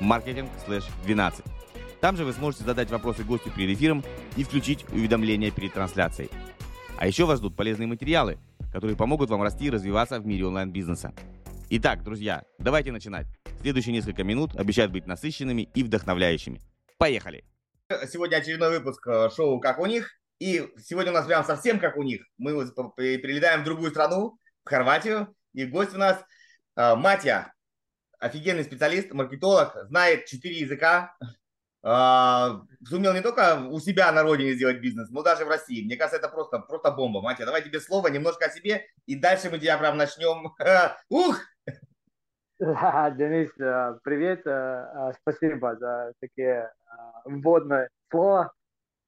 marketing/12. Там же вы сможете задать вопросы гостю перед эфиром и включить уведомления перед трансляцией. А еще вас ждут полезные материалы, которые помогут вам расти и развиваться в мире онлайн-бизнеса. Итак, друзья, давайте начинать. Следующие несколько минут обещают быть насыщенными и вдохновляющими. Поехали! Сегодня очередной выпуск шоу «Как у них». И сегодня у нас прям совсем как у них. Мы прилетаем в другую страну, в Хорватию. И гость у нас Матья офигенный специалист, маркетолог, знает четыре языка, Uh, сумел не только у себя на родине сделать бизнес, но даже в России. Мне кажется, это просто, просто бомба. Матя, давай тебе слово, немножко о себе, и дальше мы тебя прям начнем. Ух! Денис, э, привет. Э, э, спасибо за такие вводные слова.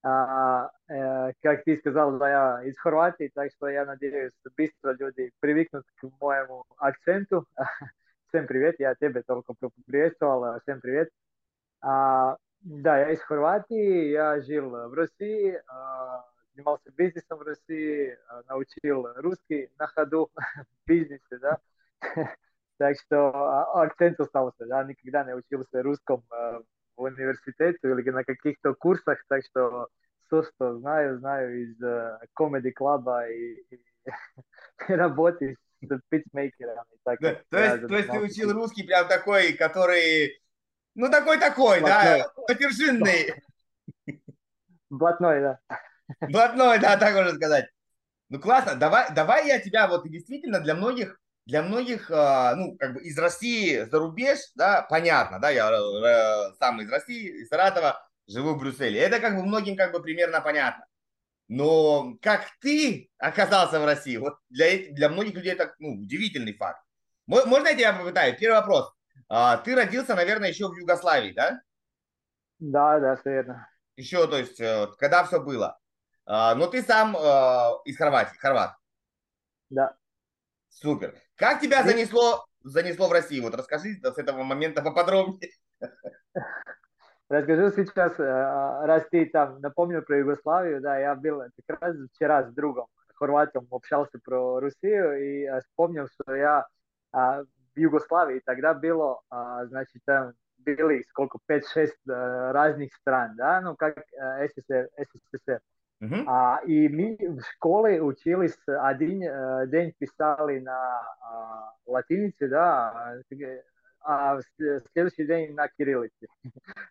Как ты сказал, я из Хорватии, так что я надеюсь, быстро люди привыкнут к моему акценту. Всем привет, я тебе только приветствовал. Всем привет. А, да, я из Хорватии, я жил в России, а, занимался бизнесом в России, а, научил русский на ходу в бизнесе, да. Так что а, акцент остался, да, никогда не учился русском а, в университете или на каких-то курсах, так что все, что знаю, знаю из комеди-клаба и, и работы с питчмейкером. Так, да, то, есть, то есть ты учил русский прям такой, который, ну такой-такой, да, потершинный. Блатной, да. Блатной, да, так можно сказать. Ну классно, давай, давай я тебя вот действительно для многих, для многих, а, ну как бы из России за рубеж, да, понятно, да, я э, сам из России, из Саратова, живу в Брюсселе. Это как бы многим как бы примерно понятно. Но как ты оказался в России, вот для, для многих людей это ну, удивительный факт. Можно я тебя попытаю? Первый вопрос. А, ты родился, наверное, еще в Югославии, да? Да, да, все верно. Еще, то есть, э, когда все было. А, но ты сам а, из Хорватии, хорват. Да. Супер. Как тебя занесло, занесло в Россию? Вот расскажи с этого момента поподробнее. Расскажу сейчас, раз ты там напомнил про Югославию, да, я был как раз вчера с другом, хорватом, общался про Россию и вспомнил, что я в Югославии тогда было, значит, там были сколько, 5-6 разных стран, да, ну, как СССР, СССР. Uh-huh. А, и мы в школе учились, один день писали на а, латинице, да, а в следующий день на кириллице.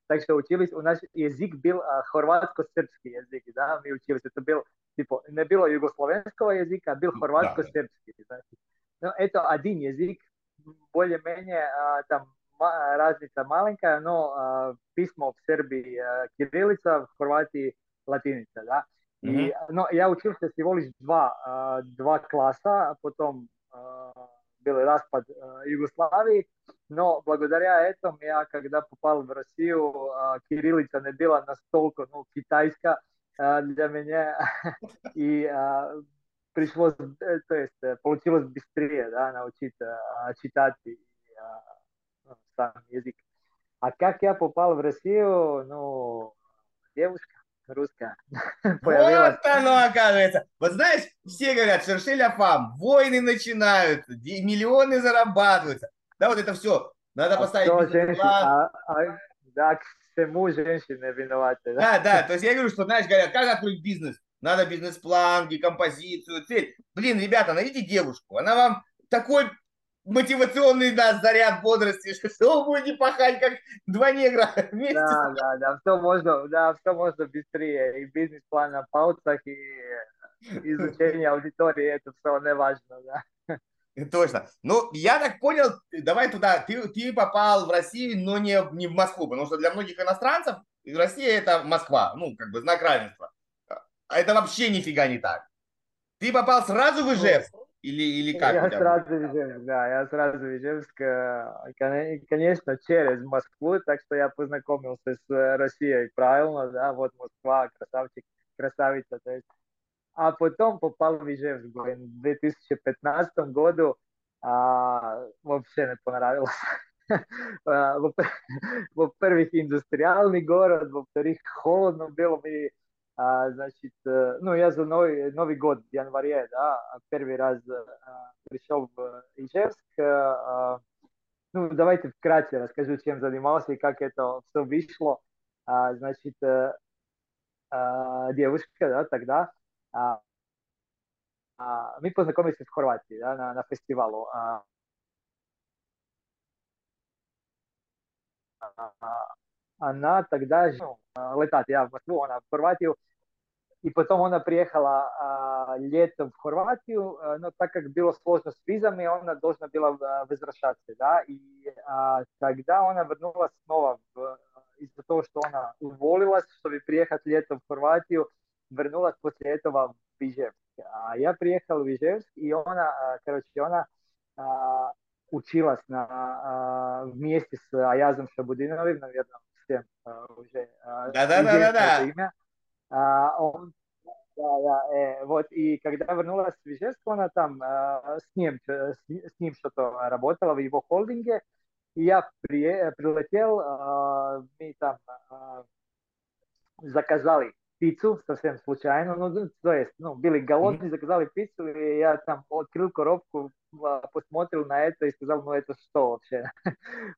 так что учились, у нас язык был а, хорватско-сербский язык, да, мы учились, это был, типа, не было югословенского языка, а был хорватско-сербский. Да. Но это один язык, более-менее а, там разница маленькая, но а, письмо в Сербии а, кириллица, в Хорватии латиница, да. И, mm-hmm. но я учился всего лишь два, а, два класса, а потом а, был распад э, Югославии, но благодаря этому я, когда попал в Россию, э, кириллица не была настолько ну, китайская э, для меня, и э, пришлось, э, то есть э, получилось быстрее да, научиться э, читать и, э, сам язык. А как я попал в Россию, ну, девушка, русская. Вот оно оказывается. Вот знаешь, все говорят, Шершеля фам, войны начинаются, миллионы зарабатываются. Да, вот это все. Надо а поставить... А, а, да, к всему женщины виноваты. Да? да, да. То есть я говорю, что, знаешь, говорят, как открыть бизнес? Надо бизнес-план, декомпозицию, цель. Блин, ребята, найдите девушку. Она вам такой мотивационный даст заряд бодрости, что вы будете пахать как два негра вместе. Да, да, да, все можно, да, все можно быстрее. И бизнес-план на паузах, и изучение аудитории, это все не важно, да. Точно. Ну, я так понял, давай туда, ты, ты попал в Россию, но не, не в Москву, потому что для многих иностранцев Россия это Москва, ну, как бы знак равенства. А это вообще нифига не так. Ты попал сразу в Ижевск? Или, или как? Я сразу Ижевск, да, я сразу Ижевск, конечно, через Москву, так что я познакомился с Россией правильно, да, вот Москва, красавчик, красавица, то есть. А потом попал в Ижевск, блин, в 2015 году, а, вообще не понравилось. Во-первых, индустриальный город, во-вторых, холодно было, и а, значит, э, ну, я за Новый, Новый год в январе, да, первый раз а, пришел в Ижевск. А, ну, давайте вкратце расскажу, чем занимался и как это все вышло. А, значит, а, девушка, да, тогда, а, а, мы познакомились в Хорватии, да, на, на фестивалу. А, она тогда ну, летать, я в Москву, она в Хорватию, и потом она приехала а, летом в Хорватию, а, но так как было сложно с визами, она должна была а, возвращаться, да, и а, тогда она вернулась снова в, из-за того, что она уволилась, чтобы приехать летом в Хорватию, вернулась после этого в Ижевск. А я приехал в Ижевск, и она, короче, она а, училась на, а, вместе с Аязом Шабудиновым, наверное, всем а, уже Да-да-да-да-да. А, он, да, да, э, вот, и когда вернулась в Ижевск, она там а, с ним, с, с ним что-то работала в его холдинге, и я при, прилетел, а, мы там а, заказали пиццу совсем случайно, ну, то есть, ну, были голодные, заказали пиццу, и я там открыл коробку, посмотрел на это и сказал, ну, это что вообще?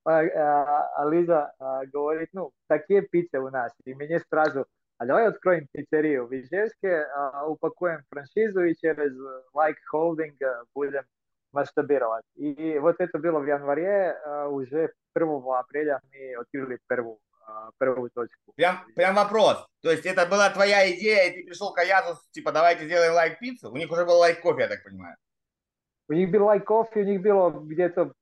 А, Лиза говорит, ну, такие пиццы у нас, и мне сразу, а давай откроем пиццерию в Ижевске, упакуем франшизу и через Like Holding будем масштабировать. И вот это было в январе, уже 1 апреля мы открыли первую первую точку. Прям, прям вопрос. То есть это была твоя идея, и ты пришел к Аязу, типа, давайте сделаем лайк пиццу? У них уже был лайк кофе, я так понимаю. У них был лайк кофе, у них было где-то,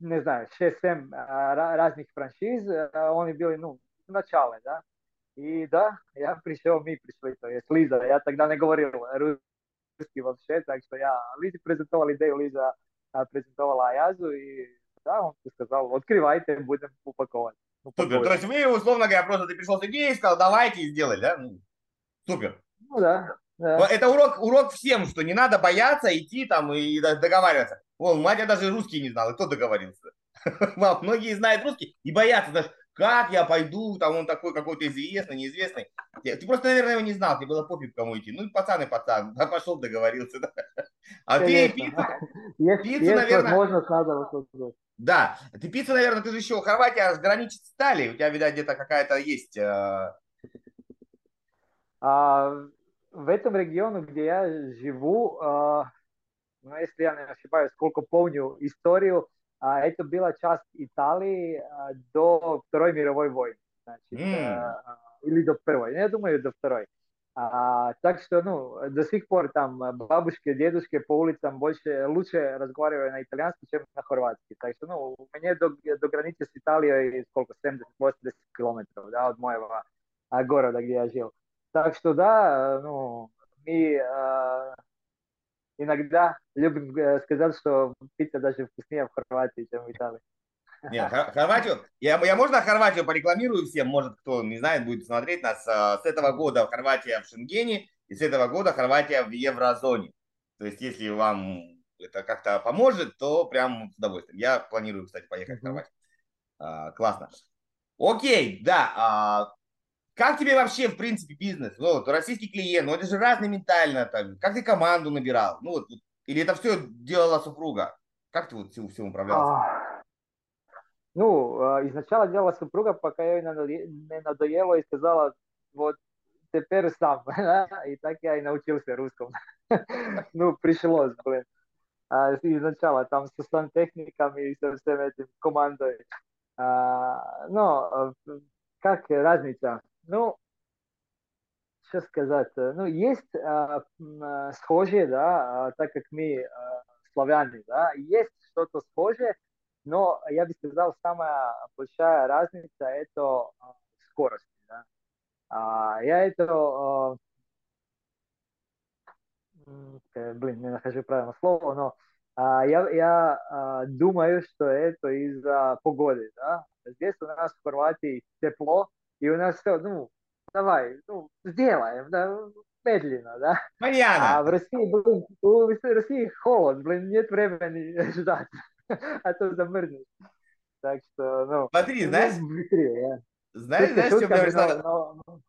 не знаю, 6-7 а, разных франшиз. А, они были, ну, в начале, да. И да, я пришел, мы пришли, то есть Лиза, я тогда не говорил русский вообще, так что я Лизе презентовал идею, Лиза презентовала Аязу, и да, он сказал, открывайте, будем упаковать. Ну, супер. То есть вы, условно говоря, просто ты пришел с идеей и сказал, давайте и сделай, да? Ну, супер. Ну да. да. Это урок, урок всем, что не надо бояться идти там и договариваться. Вон, мать я даже русский не знал, и кто договорился? Многие знают русский и боятся даже, как я пойду, там он такой какой-то известный, неизвестный. Ты просто, наверное, его не знал, тебе было пофиг, кому идти. Ну, пацан и пацан, да, пошел, договорился. Да. А Конечно. ты пиццу, есть, пиццу есть наверное... возможность, надо да, ты пицца, наверное, ты же еще Хорватия граничит с Италией, у тебя, видать, где-то какая-то есть... Э... А, в этом регионе, где я живу, э, ну, если я не ошибаюсь, сколько помню историю, э, это была часть Италии э, до Второй мировой войны. Значит, mm. э, или до Первой. Я думаю, до Второй. А, так что, ну, до сих пор там бабушки, дедушки по улицам больше, лучше разговаривают на итальянском, чем на хорватский. Так что, ну, у меня до, до границы с Италией сколько, 70-80 километров, да, от моего а, города, где я жил. Так что, да, ну, мы а, иногда любим э, сказать, что пицца даже вкуснее в Хорватии, чем в Италии. Нет, Хорватию, я, я можно Хорватию порекламирую всем, может кто не знает, будет смотреть нас. А, с этого года Хорватия в Шенгене и с этого года Хорватия в еврозоне. То есть если вам это как-то поможет, то прям с удовольствием. Я планирую, кстати, поехать в Хорватию. А, классно. Окей, да. А, как тебе вообще, в принципе, бизнес? Ну, вот, российский клиент, ну это же разный ментально. Там. Как ты команду набирал? Ну, вот, или это все делала супруга? Как ты вот всем, всем управлялся? Ну, изначально делала супруга, пока я не надоело и сказала, вот теперь сам. И так я и научился русскому. Ну, пришлось, блин. Изначально там со сантехником и со всем этим командой. Но как разница? Ну, что сказать? Ну, есть схожие, да, так как мы славяне, да, есть что-то схожее, но я бы сказал, самая большая разница – это скорость. Да? А, я это блин, не нахожу правильное слово, но а, я, я а, думаю, что это из-за погоды, да. Здесь у нас в Хорватии тепло, и у нас все, ну, давай, ну, сделаем, да, медленно, да. Понятно. А в России, блин, у России холод, блин, нет времени ждать, а то замерзнешь. Так что, ну... Смотри, знаешь, быстрее, знаешь, знаешь, что мне но, но...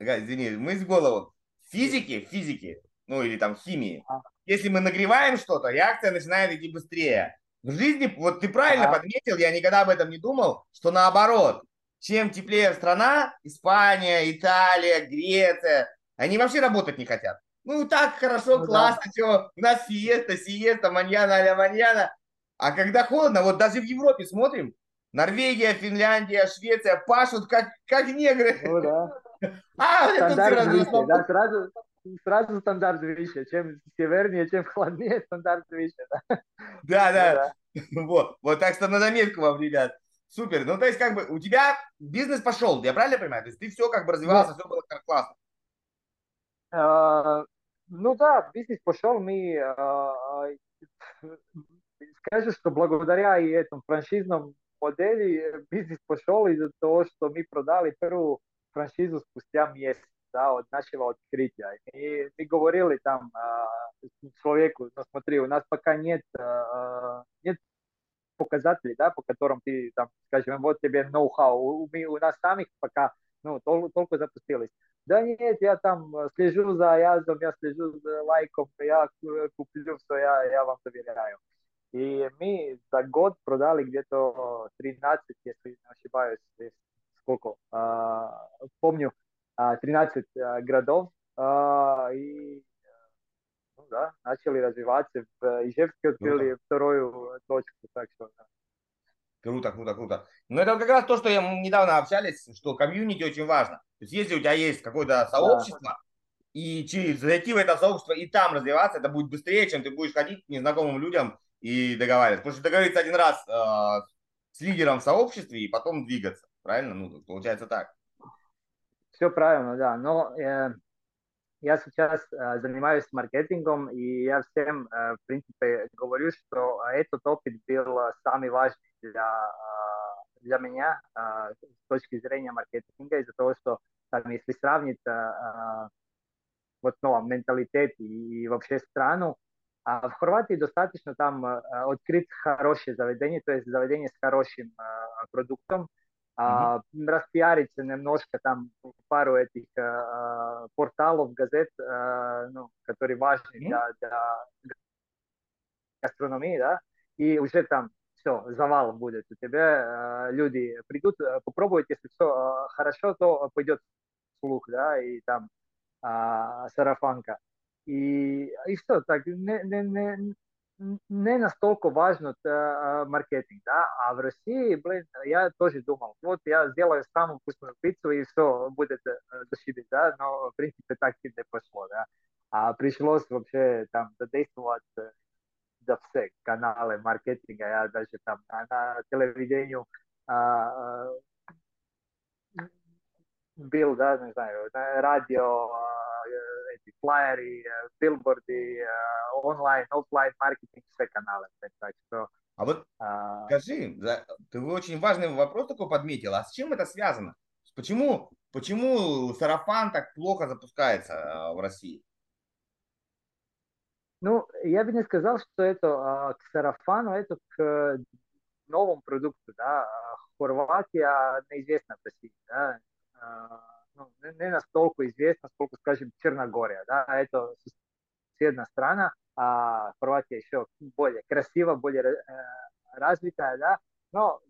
Извини, мы с голову. Физики, физики, ну или там химии. А. Если мы нагреваем что-то, реакция начинает идти быстрее. В жизни, вот ты правильно а. подметил, я никогда об этом не думал, что наоборот, чем теплее страна, Испания, Италия, Греция, они вообще работать не хотят. Ну, так хорошо, ну, классно, да. все, у нас сиеста, сиеста, маньяна, аля маньяна. А когда холодно, вот даже в Европе смотрим, Норвегия, Финляндия, Швеция пашут как, как негры. Ну да. А, стандарт выше, да, сразу, сразу стандарт выше. Чем севернее, чем холоднее, стандарт выше. Да, да. да. Ну вот, вот так что на заметку вам, ребят. Супер. Ну, то есть, как бы, у тебя бизнес пошел, я правильно понимаю? То есть, ты все как бы развивался, да. все было как классно. Uh, ну да, бизнес пошел, мы uh, скажу, что благодаря и этому франшизному модели бизнес пошел из-за того, что мы продали первую франшизу спустя месяц да, от нашего открытия. И мы говорили там э, человеку, ну смотри, у нас пока нет, э, нет показателей, да, по которым ты там, скажем, вот тебе ноу-хау, у, у нас самих пока ну, только, только запустились. Да нет, я там слежу за язом, я слежу за лайком, я куплю все, я, я вам доверяю. И мы за год продали где-то 13, если не ошибаюсь, сколько, а, помню, 13 а, городов. А, и да, начали развиваться. В Ижевске открыли ну, вторую точку. Так что, да. Круто, круто, круто. Но это как раз то, что я недавно общались, что комьюнити очень важно. То есть если у тебя есть какое-то сообщество, да. и через зайти в это сообщество и там развиваться, это будет быстрее, чем ты будешь ходить к незнакомым людям и договариваться. Потому что договориться один раз э, с лидером в сообществе и потом двигаться. Правильно? Ну, получается так. Все правильно, да. Но э, я сейчас э, занимаюсь маркетингом, и я всем, э, в принципе, говорю, что этот опыт был самый важный для, э, для меня э, с точки зрения маркетинга, из-за того, что там, если сравнить э, э вот, ну, менталитет и, и вообще страну, а в Хорватии достаточно там э, открыть хорошее заведение, то есть заведение с хорошим э, продуктом, mm-hmm. распиариться немножко там пару этих э, порталов, газет, э, ну, которые важны mm-hmm. для, для гастрономии, да, и уже там все, завал будет у тебя, э, люди придут, попробуют, если все э, хорошо, то пойдет слух, да, и там э, сарафанка. И, и все, так, не, не, не, не настолько важно э, маркетинг, да, а в России, блин, я тоже думал, вот я сделаю самую вкусную пиццу и все будет э, зашибись, да, но в принципе так и не пошло, да, а пришлось вообще там задействовать э, за все каналы маркетинга, я даже там на, на телевидении э, был, да, не знаю, на радио, эти флайеры, билборды, онлайн, офлайн маркетинг, все каналы. Так что, а вот а... скажи, ты очень важный вопрос такой подметил, а с чем это связано? Почему, почему сарафан так плохо запускается в России? Ну, я бы не сказал, что это к сарафану, это к новому продукту, да. Хорватия неизвестна в России, да ну, не настолько известна, сколько, скажем, Черногория. Да? Это соседняя страна, а Хорватия еще более красивая, более э, развитая, да? но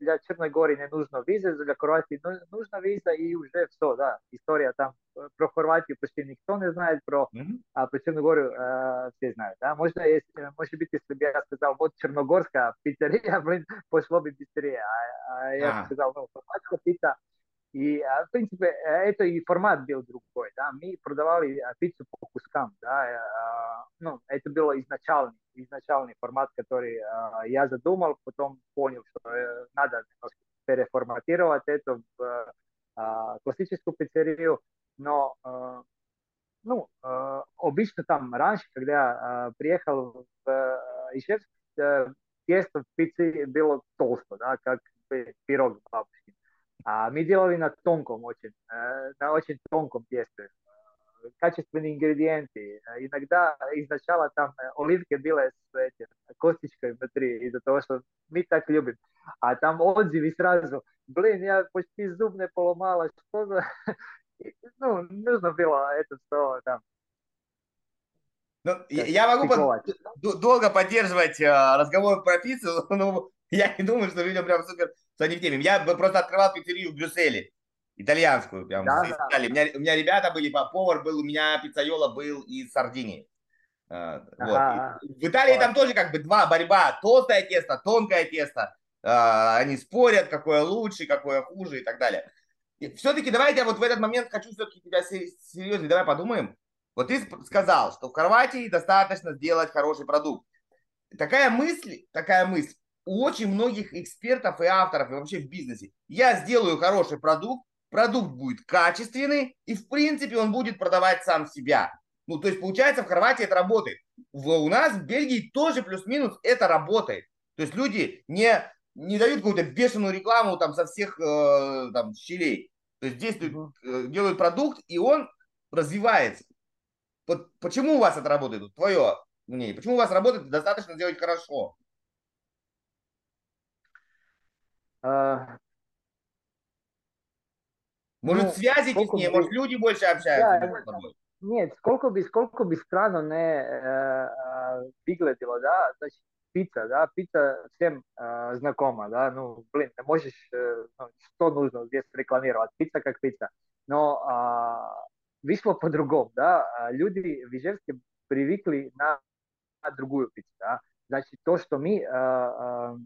для Черногории не нужно виза, для Хорватии нужна виза, и уже все, да, история там э, про Хорватию почти никто не знает, про, mm-hmm. а про Черногорию э, все знают, да, можно, если, может быть, если бы я сказал, вот Черногорская пиццерия, блин, пошло бы быстрее, а, а я ah. сказал, ну, хорватская пицца, и, в принципе, это и формат был другой, да, мы продавали пиццу по кускам, да, ну, это был изначальный, изначальный формат, который я задумал, потом понял, что надо переформатировать это в классическую пиццерию, но ну, э, обычно там раньше, когда я э, приехал в э, Ижевск, э, тесто в пицце было толсто, да, как пирог бабушки. А мы делали на тонком очень, э, на очень тонком тесте. Качественные ингредиенты. Иногда изначально там э, оливки были с этим, косточкой внутри, из-за того, что мы так любим. А там отзывы сразу, блин, я почти зуб не поломала, что за... Ну, нужно было это все там ну, я могу под... долго поддерживать э, разговор про пиццу, но я не думаю, что людям прям супер, что они в теме. Я просто открывал пиццерию в Брюсселе, итальянскую, прям да, да. У, меня, у меня ребята были, повар был, у меня пиццайола был из Сардинии. Ага. вот. В Италии там тоже как бы два борьба, толстое тесто, тонкое тесто. Uh, они спорят, какое лучше, какое хуже и так далее. Все-таки давайте я вот в этот момент хочу все-таки тебя серьезно, давай подумаем. Вот ты сказал, что в Хорватии достаточно сделать хороший продукт. Такая мысль, такая мысль у очень многих экспертов и авторов и вообще в бизнесе. Я сделаю хороший продукт, продукт будет качественный, и в принципе он будет продавать сам себя. Ну, то есть, получается, в Хорватии это работает. В, у нас в Бельгии тоже плюс-минус это работает. То есть люди не, не дают какую-то бешеную рекламу там со всех э, там щелей. То есть действуют, э, делают продукт, и он развивается. Почему у вас это работает? Твое мнение. Почему у вас работает достаточно сделать хорошо? А... Может, ну, связи теснее, бы... может, люди больше общаются да, между собой? Нет, сколько бы, сколько бы странно не э, э, выглядело, да, значит, пицца, да, пицца всем э, знакома, да, ну, блин, ты можешь, э, ну, что нужно здесь рекламировать, пицца как пицца, но э, вышло по-другому, да, а люди в Ижевске привыкли на, на другую пиццу, да, значит, то, что мы э, э,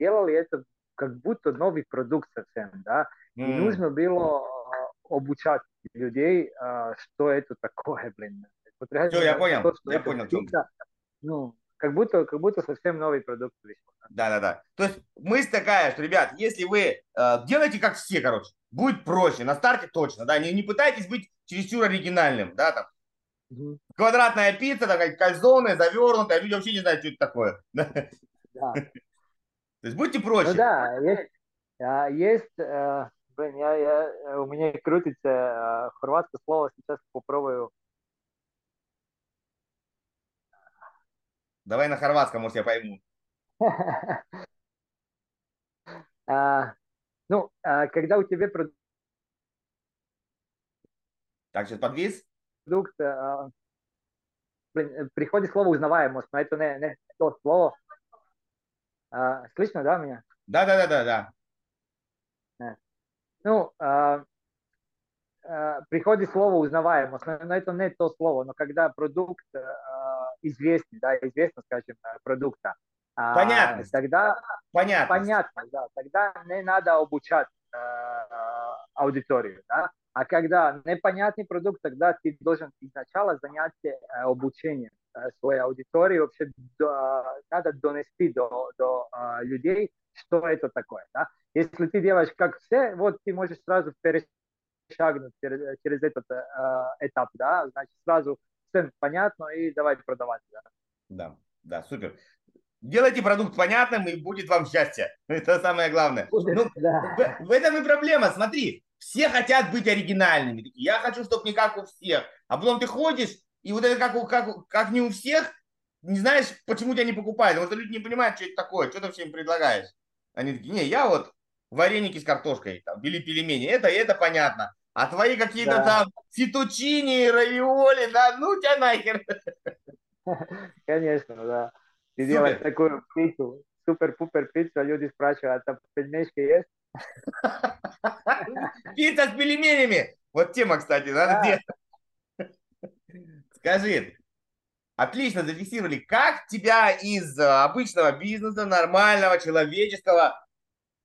делали, это как будто новый продукт совсем, да, mm. и нужно было обучать людей, э, что это такое, блин. Все, я понял, то, я понял. Пицца, ну, как будто, как будто совсем новый продукт вышел. Да, да, да. То есть мысль такая, что, ребят, если вы э, делаете как все, короче, будет проще, на старте точно, да, не, не пытайтесь быть чересчур оригинальным, да, там, угу. квадратная пицца, такая кальзоны, завернутая, люди вообще не знают, что это такое. Да. То есть будьте проще. Ну да, есть, а, есть э, блин, я, я, у меня крутится э, хорватское слово, сейчас попробую. Давай на хорватском, может, я пойму. а, ну, а, когда у тебя продукт... Так, сейчас подвис? Продукт, блин, приходит слово узнаваемость, но это не, не то слово. А, слышно, да, меня? Да, да, да, да, да. Ну, а, а, приходит слово узнаваемость, но, это не то слово, но когда продукт а, известный, да, известно, скажем, продукта, Понятно. Тогда понятно. Понятно, да. Тогда не надо обучать э, аудиторию, да. А когда непонятный продукт, тогда ты должен изначально занять э, обучением э, своей аудитории, вообще до, надо донести до, до э, людей, что это такое, да. Если ты делаешь как все, вот ты можешь сразу перешагнуть через, через этот э, этап, да, значит, сразу всем понятно и давайте продавать, да. Да, да, супер. Делайте продукт понятным, и будет вам счастье. Это самое главное. Ну, да. в, в этом и проблема. Смотри, все хотят быть оригинальными. Я хочу, чтобы не как у всех. А потом ты ходишь, и вот это как, как, как не у всех, не знаешь, почему тебя не покупают. Потому что люди не понимают, что это такое, что ты всем предлагаешь. Они такие, не, я вот вареники с картошкой, там, или пельмени, это это понятно. А твои какие-то да. там фетучини, равиоли, да, ну тебя нахер. Конечно, да. Ты делаешь такую пиццу, супер-пупер пиццу, а люди спрашивают, а там пельмешки есть? Пицца с пельменями! Вот тема, кстати, надо делать. Скажи, отлично зафиксировали, как тебя из обычного бизнеса, нормального, человеческого,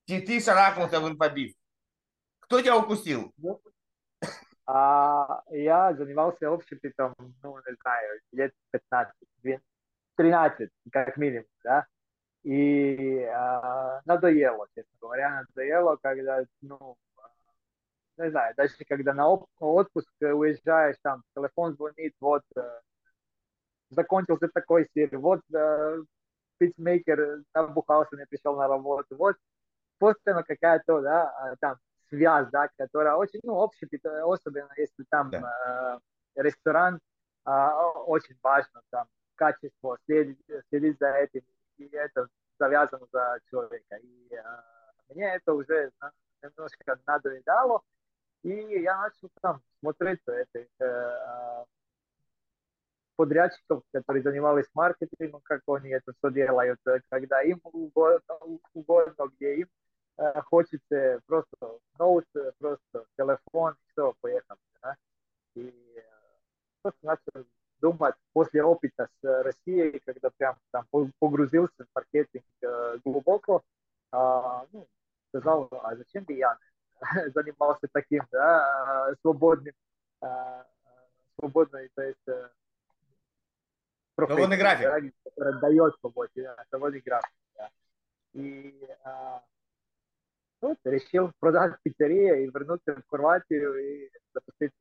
ты, ты шарахнулся в инфобиз? Кто тебя укусил? Ну, а, я занимался общепитом, ну, не знаю, лет 15, 13, как минимум, да, и э, надоело, честно говоря, надоело, когда, ну, не знаю, даже когда на отпуск уезжаешь, там телефон звонит, вот закончился такой сир, вот питчмейкер набухался, не пришел на работу, вот постоянно какая-то, да, там связь, да, которая очень, ну, общая, особенно если там да. э, ресторан, э, очень важно там качество, следить, следить за этим, и это завязано за человека. И э, мне это уже немножко надоедало, и я начал там смотреть этих э, подрядчиков, которые занимались маркетингом, как они это все делают, когда им угодно, угодно где им э, хочется просто ноут, просто телефон, все, поехали. Да? И э, просто начал думать после опыта с Россией, когда прям там погрузился в маркетинг э, глубоко, а, ну, сказал, а зачем бы я занимался таким, да, свободным, а, свободной, то есть свободный график, который дает свободу, да, свободный график, да. И а, вот, решил продать пиццерию и вернуться в Хорватию и запустить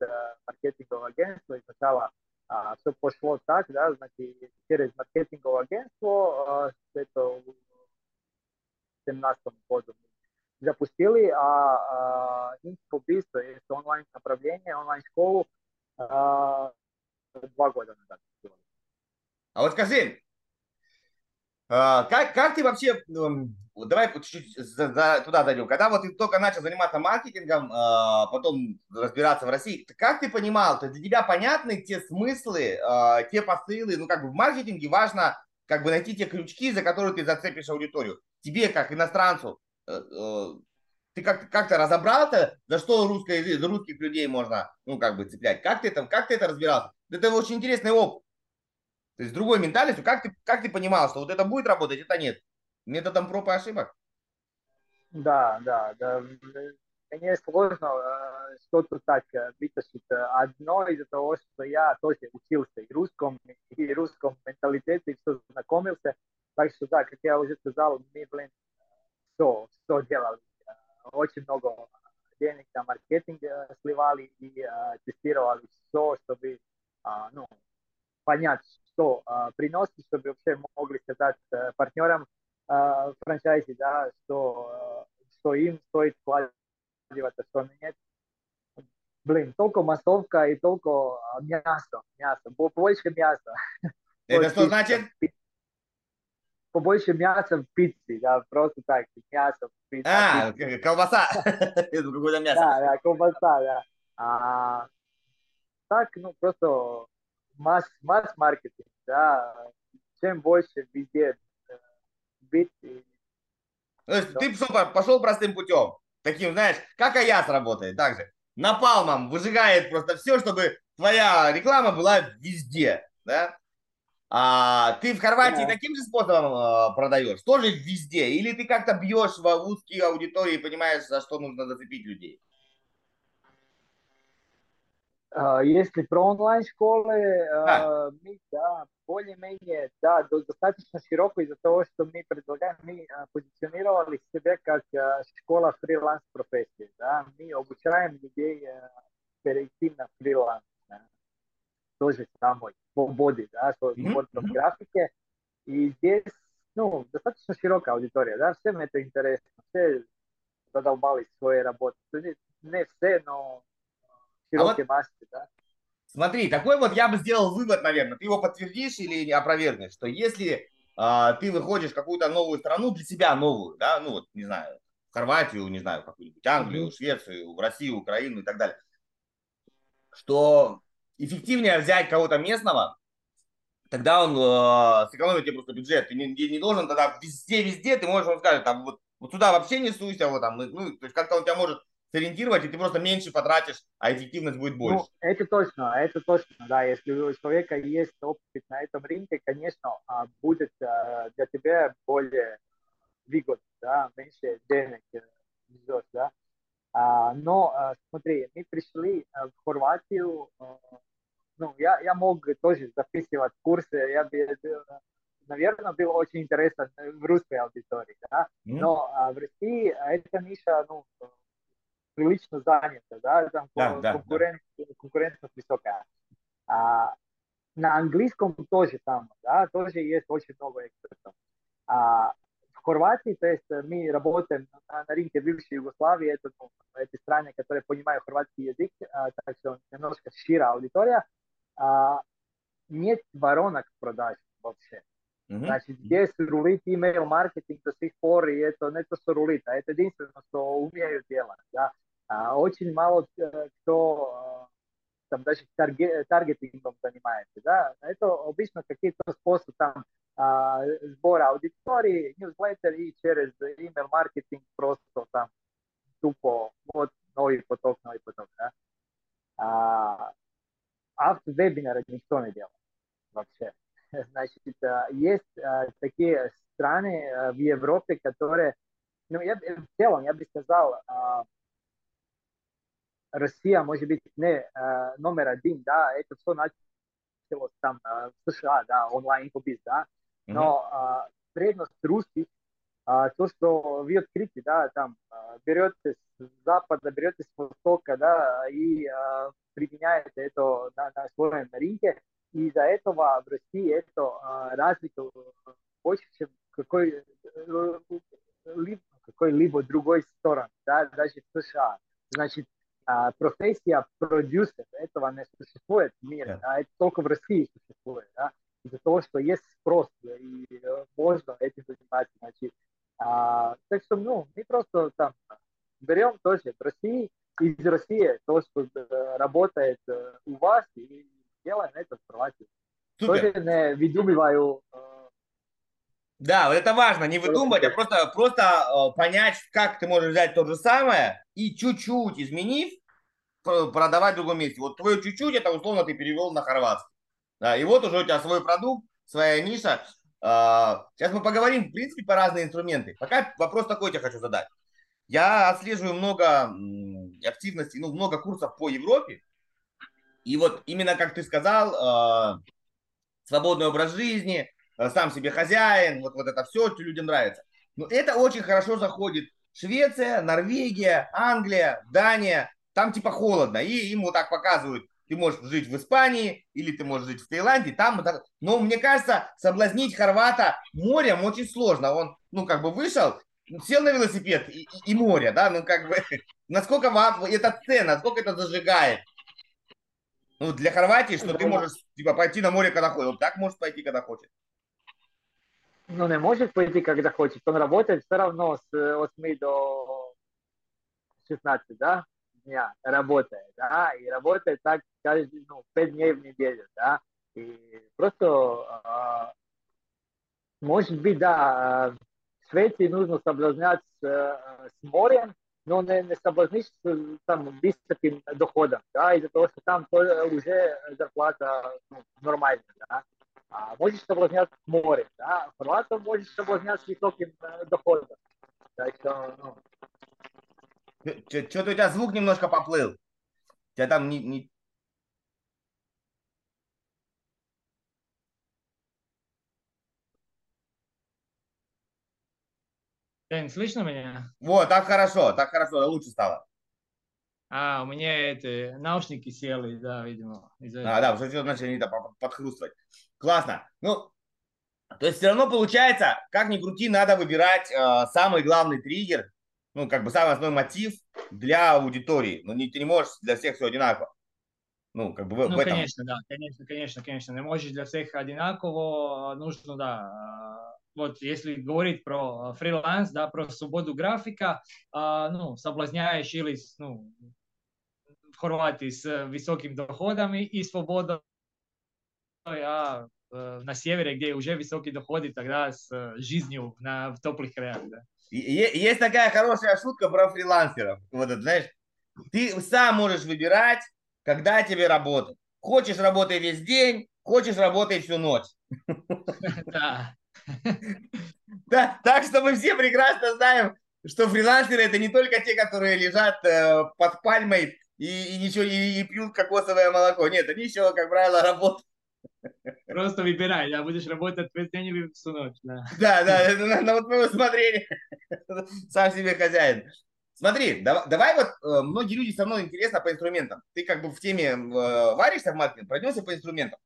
маркетинговое агентство. И сначала а, все пошло так, да, значит, через маркетинговое агентство а, это в 2017 году запустили, а, а инфобиз, есть онлайн направление, онлайн школу а, два года назад. А вот скажи, а, Как, как ты вообще, ну, давай чуть-чуть туда зайдем, когда вот ты только начал заниматься маркетингом, а, потом разбираться в России, как ты понимал, то есть для тебя понятны те смыслы, а, те посылы, ну как бы в маркетинге важно как бы найти те крючки, за которые ты зацепишь аудиторию. Тебе, как иностранцу, э, э, ты как-то как разобрался, за что русское, русских людей можно, ну, как бы цеплять? Как ты, там, как ты это разбирался? Это очень интересный опыт. То есть другой ментальностью, как ты, как ты понимал, что вот это будет работать, это нет? Методом проб и ошибок? Да, да, да. Мне сложно что-то так вытащить. Одно из-за того, что я тоже учился и русском, и русском менталитете, и все знакомился. Так что, да, как я уже сказал, мы, блин, все, все делали. Очень много денег на маркетинг сливали и э, тестировали все, чтобы э, ну, понять, что э, приносит, чтобы вообще могли сказать э, партнерам э, франчайзи, да, что, э, что им стоит вкладываться, что нет. Блин, только массовка и только мясо, мясо, побольше мяса. Это что значит? Побольше мяса в пицце, да, просто так, мясо в пицце. А, колбаса, какое-то мясо. Да, да, колбаса, да. А, так, ну, просто масс, масс-маркетинг, да, чем больше везде э, быть. То есть ты пошел простым путем, таким, знаешь, как Аяс работает, так же. Напалмом выжигает просто все, чтобы твоя реклама была везде, да? А ты в Хорватии да. таким же способом э, продаешь? Тоже везде? Или ты как-то бьешь в узкие аудитории и понимаешь, за что нужно зацепить людей? Uh, jesli pro online škole? Uh, mi da, bolje meni da, dostatično široko i za to što mi predlagamo, mi uh, pozicionirali sebe kak uh, škola freelance profesije, da, mi obučajem ljudi na freelance, da. to je samo slobodi, da, to je mm-hmm. grafike i gdje no, dostatično široka auditorija, da, sve me to interesuje, sve zadalbali svoje rabote, ne sve, no широкой а вот, массе, да. Смотри, такой вот я бы сделал вывод, наверное, ты его подтвердишь или опровергнешь, что если а, ты выходишь в какую-то новую страну, для себя новую, да, ну вот, не знаю, в Хорватию, не знаю, какую-нибудь Англию. Швецию, в Россию, Украину и так далее, что эффективнее взять кого-то местного, тогда он э, сэкономит тебе просто бюджет. Ты не, не должен тогда везде-везде, ты можешь, он скажет, там, вот, вот туда вообще не суйся, вот там, ну, то есть как-то он тебя может сориентировать, и ты просто меньше потратишь, а эффективность будет ну, больше. Ну, это точно, это точно, да. Если у человека есть опыт на этом рынке, конечно, а, будет а, для тебя более выгодно, да, меньше денег везешь, да. А, но смотри, мы пришли в Хорватию, ну, я, я мог тоже записывать курсы, я бы, наверное, было очень интересно в русской аудитории, да, но mm-hmm. в России эта ниша, ну, прилично занято, да, там Да, да, конкурент, конкурентность высокая. А, на английском тоже там, да, тоже есть очень много экспертов. А, в Хорватии, то есть мы работаем на, на рынке бывшей Югославии, это ну, эти страны, которые понимают хорватский язык, а, так что немножко шире аудитория, а, нет воронок продаж вообще. Mm-hmm. Znači, gdje su ruliti email marketing to svih pori, eto, ne to su rulita, eto, jedinstveno što umijaju djelati. Da? A, očin malo e, to e, sam daži targe, targetingom zanimajete. Da? Eto, obično kak je to sposob tam a, zbora auditori, newsletter i čerez email marketing prosto tam tupo od novi potok, novi potok. Da? A, after webinara nikto ne djela. Znači, Значит, а, есть а, такие страны а, в Европе, которые, ну, я, в целом, я бы сказал, Россия, может быть, не номер один, да, это все началось там в США, да, онлайн-инфобиз, да, но а, предность русских, а, то, что вы открыты, да, там, берете с запада, берете с востока, да, и а, применяете это на, на своем рынке, и из-за этого в России это а, развито больше, чем какой, э, либо, какой-либо другой стороны, да, даже в США. Значит, а, профессия продюсер этого не существует в мире, Да. да, это только в России существует, да, из-за того, что есть спрос и можно этим заниматься, значит. А, так что, ну, мы просто там берем тоже в России, из России то, что э, работает э, у вас, и в Хорватии. Супер. Тоже не выдумываю э, Да, вот это важно, не выдумывать, а просто, просто э, понять, как ты можешь взять то же самое и чуть-чуть изменив, продавать в другом месте. Вот твое чуть-чуть, это условно ты перевел на хорватский. Да, и вот уже у тебя свой продукт, своя ниша. А, Сейчас мы поговорим, в принципе, по разные инструменты. Пока вопрос такой тебе хочу задать. Я отслеживаю много м, активностей, ну, много курсов по Европе. И вот именно, как ты сказал, э, свободный образ жизни, э, сам себе хозяин, вот, вот это все людям нравится. Но это очень хорошо заходит. Швеция, Норвегия, Англия, Дания, там типа холодно. И им вот так показывают, ты можешь жить в Испании или ты можешь жить в Таиланде, там. Но мне кажется, соблазнить хорвата морем очень сложно. Он, ну, как бы вышел, сел на велосипед и, и- и море, да, ну, как бы, насколько вам это ценно, насколько это зажигает. Ну, для Хорватии, что ты можешь, типа, пойти на море, когда хочешь. Вот так можешь пойти, когда хочешь. ну, не может пойти, когда хочет. Он работает все равно с э, 8 до 16, да, дня работает, да, и работает так каждый, ну, 5 дней в неделю, да, и просто, а, может быть, да, в Швеции нужно соблазнять с, э, с морем, но не, не соблазнить с там, высоким доходом, да, из-за того, что там уже зарплата ну, нормальная, да. А можешь соблазнять с морем, да, хорватов можешь соблазнять с высоким э, доходом. Так что, ну, Что-то у тебя звук немножко поплыл. У тебя там не, не- Дэн, слышно меня? Вот, так хорошо, так хорошо, лучше стало. А, у меня это, наушники сели, да, видимо. А, да, что начали да, по- подхрустывать. Классно. Ну, то есть все равно получается, как ни крути, надо выбирать э, самый главный триггер, ну, как бы самый основной мотив для аудитории. Ну, не, ты не можешь для всех все одинаково. Ну, как бы в, Ну, в этом. конечно, да, конечно, конечно, конечно. Не можешь для всех одинаково, нужно, да. Вот если говорить про фриланс, да, про свободу графика, а, ну, соблазняешь или, ну, в Хорватии с высокими доходами и свободой, а э, на севере, где уже высокие доходы, тогда с э, жизнью на, в теплых краях, да. Есть такая хорошая шутка про фрилансеров. Вот знаешь, ты сам можешь выбирать, когда тебе работать. Хочешь работай весь день, хочешь работай всю ночь. Да. Да, так что мы все прекрасно знаем, что фрилансеры это не только те, которые лежат э, под пальмой и, и ничего и, и пьют кокосовое молоко. Нет, они еще, как правило, работают. Просто выбирай, да, будешь работать весь день или всю ночь, да. Да, да, это на, на вот твое усмотрение. Сам себе хозяин. Смотри, давай, давай вот, э, многие люди со мной интересно по инструментам. Ты как бы в теме э, варишься в маркетинге, пройдемся по инструментам.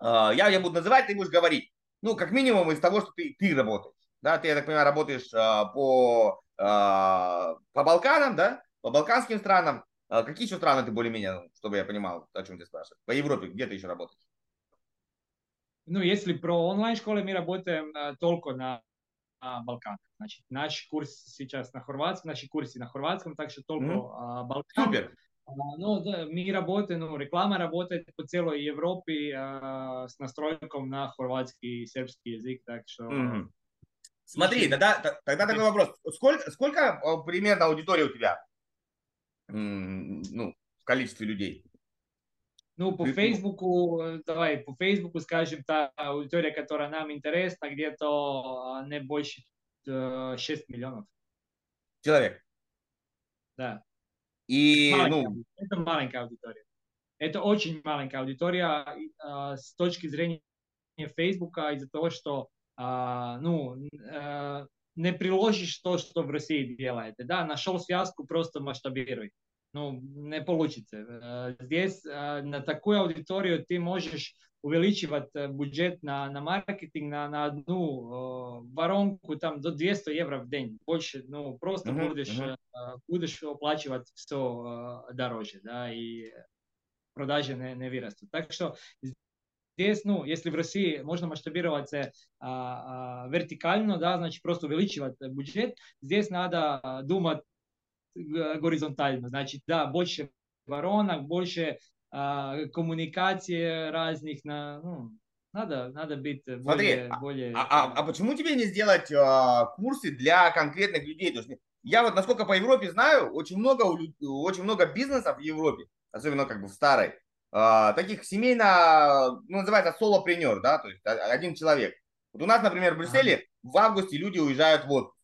Э, я, я буду называть, ты будешь говорить. Ну, как минимум из того, что ты, ты работаешь. Да, ты, я так понимаю, работаешь э, по, э, по Балканам, да, по балканским странам. Э, какие еще страны ты более-менее, чтобы я понимал, о чем ты спрашиваешь? По Европе, где ты еще работаешь? Ну, если про онлайн-школы, мы работаем э, только на, на Балканах. Значит, наш курс сейчас на хорватском, наши курсы на хорватском, так что только mm-hmm. Балкан. Супер. Ну, да, мы работаем, ну, реклама работает по целой Европе а, с настройком на хорватский и сербский язык, так что... Mm-hmm. Смотри, тогда, тогда такой вопрос. Сколько, сколько примерно аудитория у тебя? Ну, в количестве людей? Ну, по Фейсбуку, давай, по Фейсбуку, скажем, та аудитория, которая нам интересна, где-то не больше 6 миллионов. Человек? Да. И, маленькая, ну... Это маленькая аудитория. Это очень маленькая аудитория э, с точки зрения Фейсбука из-за того, что э, ну, э, не приложишь то, что в России делаете. Да, нашел связку, просто масштабируй. Ну, не получится. Здесь на такую аудиторию ты можешь увеличивать бюджет на, на маркетинг на, на одну э, воронку там до 200 евро в день. Больше, ну, просто uh-huh, будешь, uh-huh. Э, будешь оплачивать все э, дороже, да, и продажи не, не вырастут. Так что здесь, ну, если в России можно масштабировать а, а, вертикально, да, значит, просто увеличивать бюджет, здесь надо думать горизонтально, значит, да, больше воронок, больше а, коммуникации разных, на, ну, надо, надо быть Смотри, более... А, более... А, а, а почему тебе не сделать а, курсы для конкретных людей? То есть, я вот, насколько по Европе знаю, очень много, очень много бизнесов в Европе, особенно как бы в старой, а, таких семейно, ну, называется солопренер, да, то есть один человек. Вот у нас, например, в Брюсселе ага. в августе люди уезжают в отпуск.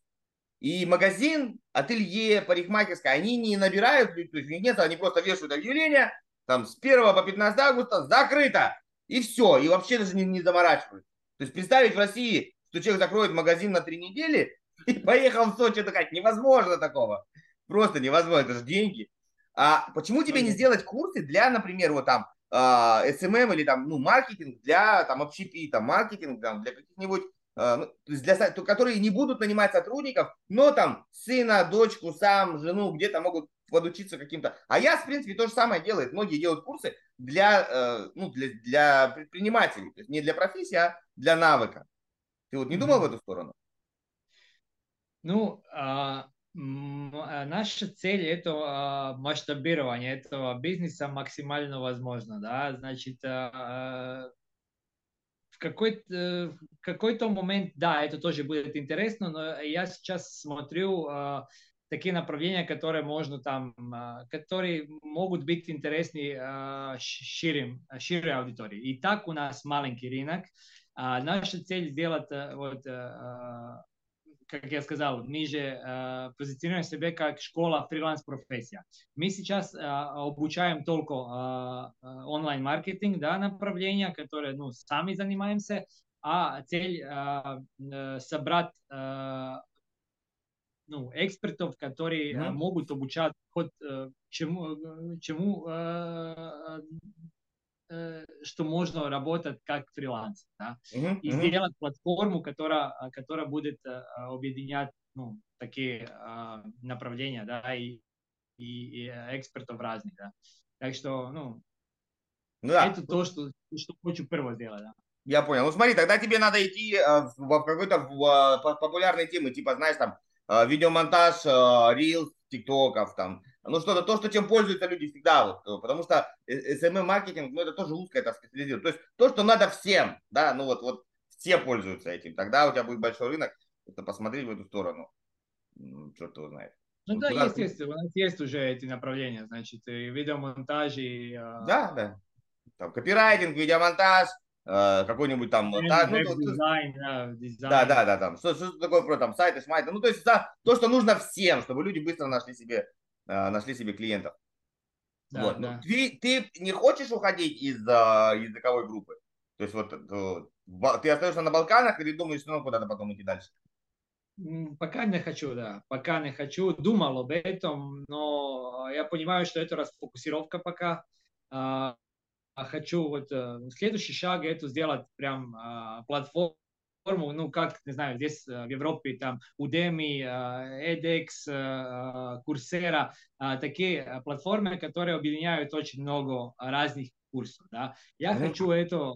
И магазин, ателье, парикмахерская, они не набирают, то есть нет, они просто вешают объявление, там с 1 по 15 августа закрыто. И все, и вообще даже не, не заморачивают. То есть представить в России, что человек закроет магазин на три недели и поехал в Сочи отдыхать, невозможно такого. Просто невозможно, это же деньги. А почему тебе не сделать курсы для, например, вот там э, SMM или там, ну, маркетинг для там общепита, маркетинг там для каких-нибудь то есть для, которые не будут нанимать сотрудников, но там сына, дочку, сам, жену где-то могут подучиться каким-то. А я, в принципе, то же самое делает. Многие делают курсы для, э, ну, для, для предпринимателей. То есть не для профессии, а для навыка. Ты вот не думал mm-hmm. в эту сторону? Ну, а, а, наша цель это а, масштабирование этого бизнеса максимально возможно, да, значит, а, какой-то, в какой-то момент, да, это тоже будет интересно, но я сейчас смотрю э, такие направления, которые можно там, э, которые могут быть интересны э, шире, шире аудитории. И так у нас маленький рынок. А наша цель сделать вот как я сказал, мы же э, позиционируем себя как школа фриланс-профессия. Мы сейчас э, обучаем только э, онлайн-маркетинг, да, направления, которые, ну, сами занимаемся, а цель э, э, собрать э, ну, экспертов, которые mm-hmm. могут обучать хоть э, чему, чему э, Э, что можно работать как фриланс, да? uh-huh, и сделать платформу, которая, которая будет э, объединять ну, такие направления, да, и, и, и экспертов разных, да. Так что, ну, ну да. это то, что, что хочу первое сделать, да. Я понял. Ну смотри, тогда тебе надо идти в какой-то в, популярной темы, типа, знаешь, там, видеомонтаж, рилс, тиктоков, там, ну что-то, то, что чем пользуются люди всегда, вот, э, потому что SMM-маркетинг, ну это тоже узкое, это специализировано. То есть то, что надо всем, да, ну вот, вот все пользуются этим, тогда у тебя будет большой рынок, это посмотреть в эту сторону, черт его знает. Ну вот да, куда... естественно, у нас есть уже эти направления, значит, и видеомонтаж, и... А, да, да. Там копирайтинг, видеомонтаж, э, какой-нибудь там... Да, ну, дизайн, да, дизайн. да, да, да, там, что, что такое про там сайты, смайты, ну, то есть да, то, что нужно всем, чтобы люди быстро нашли себе нашли себе клиентов. Да, вот. да. Ты, ты не хочешь уходить из а, языковой группы? То есть вот ты остаешься на Балканах или думаешь, ну, куда-то потом идти дальше? Пока не хочу, да, пока не хочу. Думал об этом, но я понимаю, что это расфокусировка пока. А, хочу вот э, следующий шаг это сделать прям а, платформу, ну как, не знаю, здесь э, в Европе там Udemy, edX, Coursera, такие платформы, которые объединяют очень много разных курсов. Да. Я mm-hmm. хочу это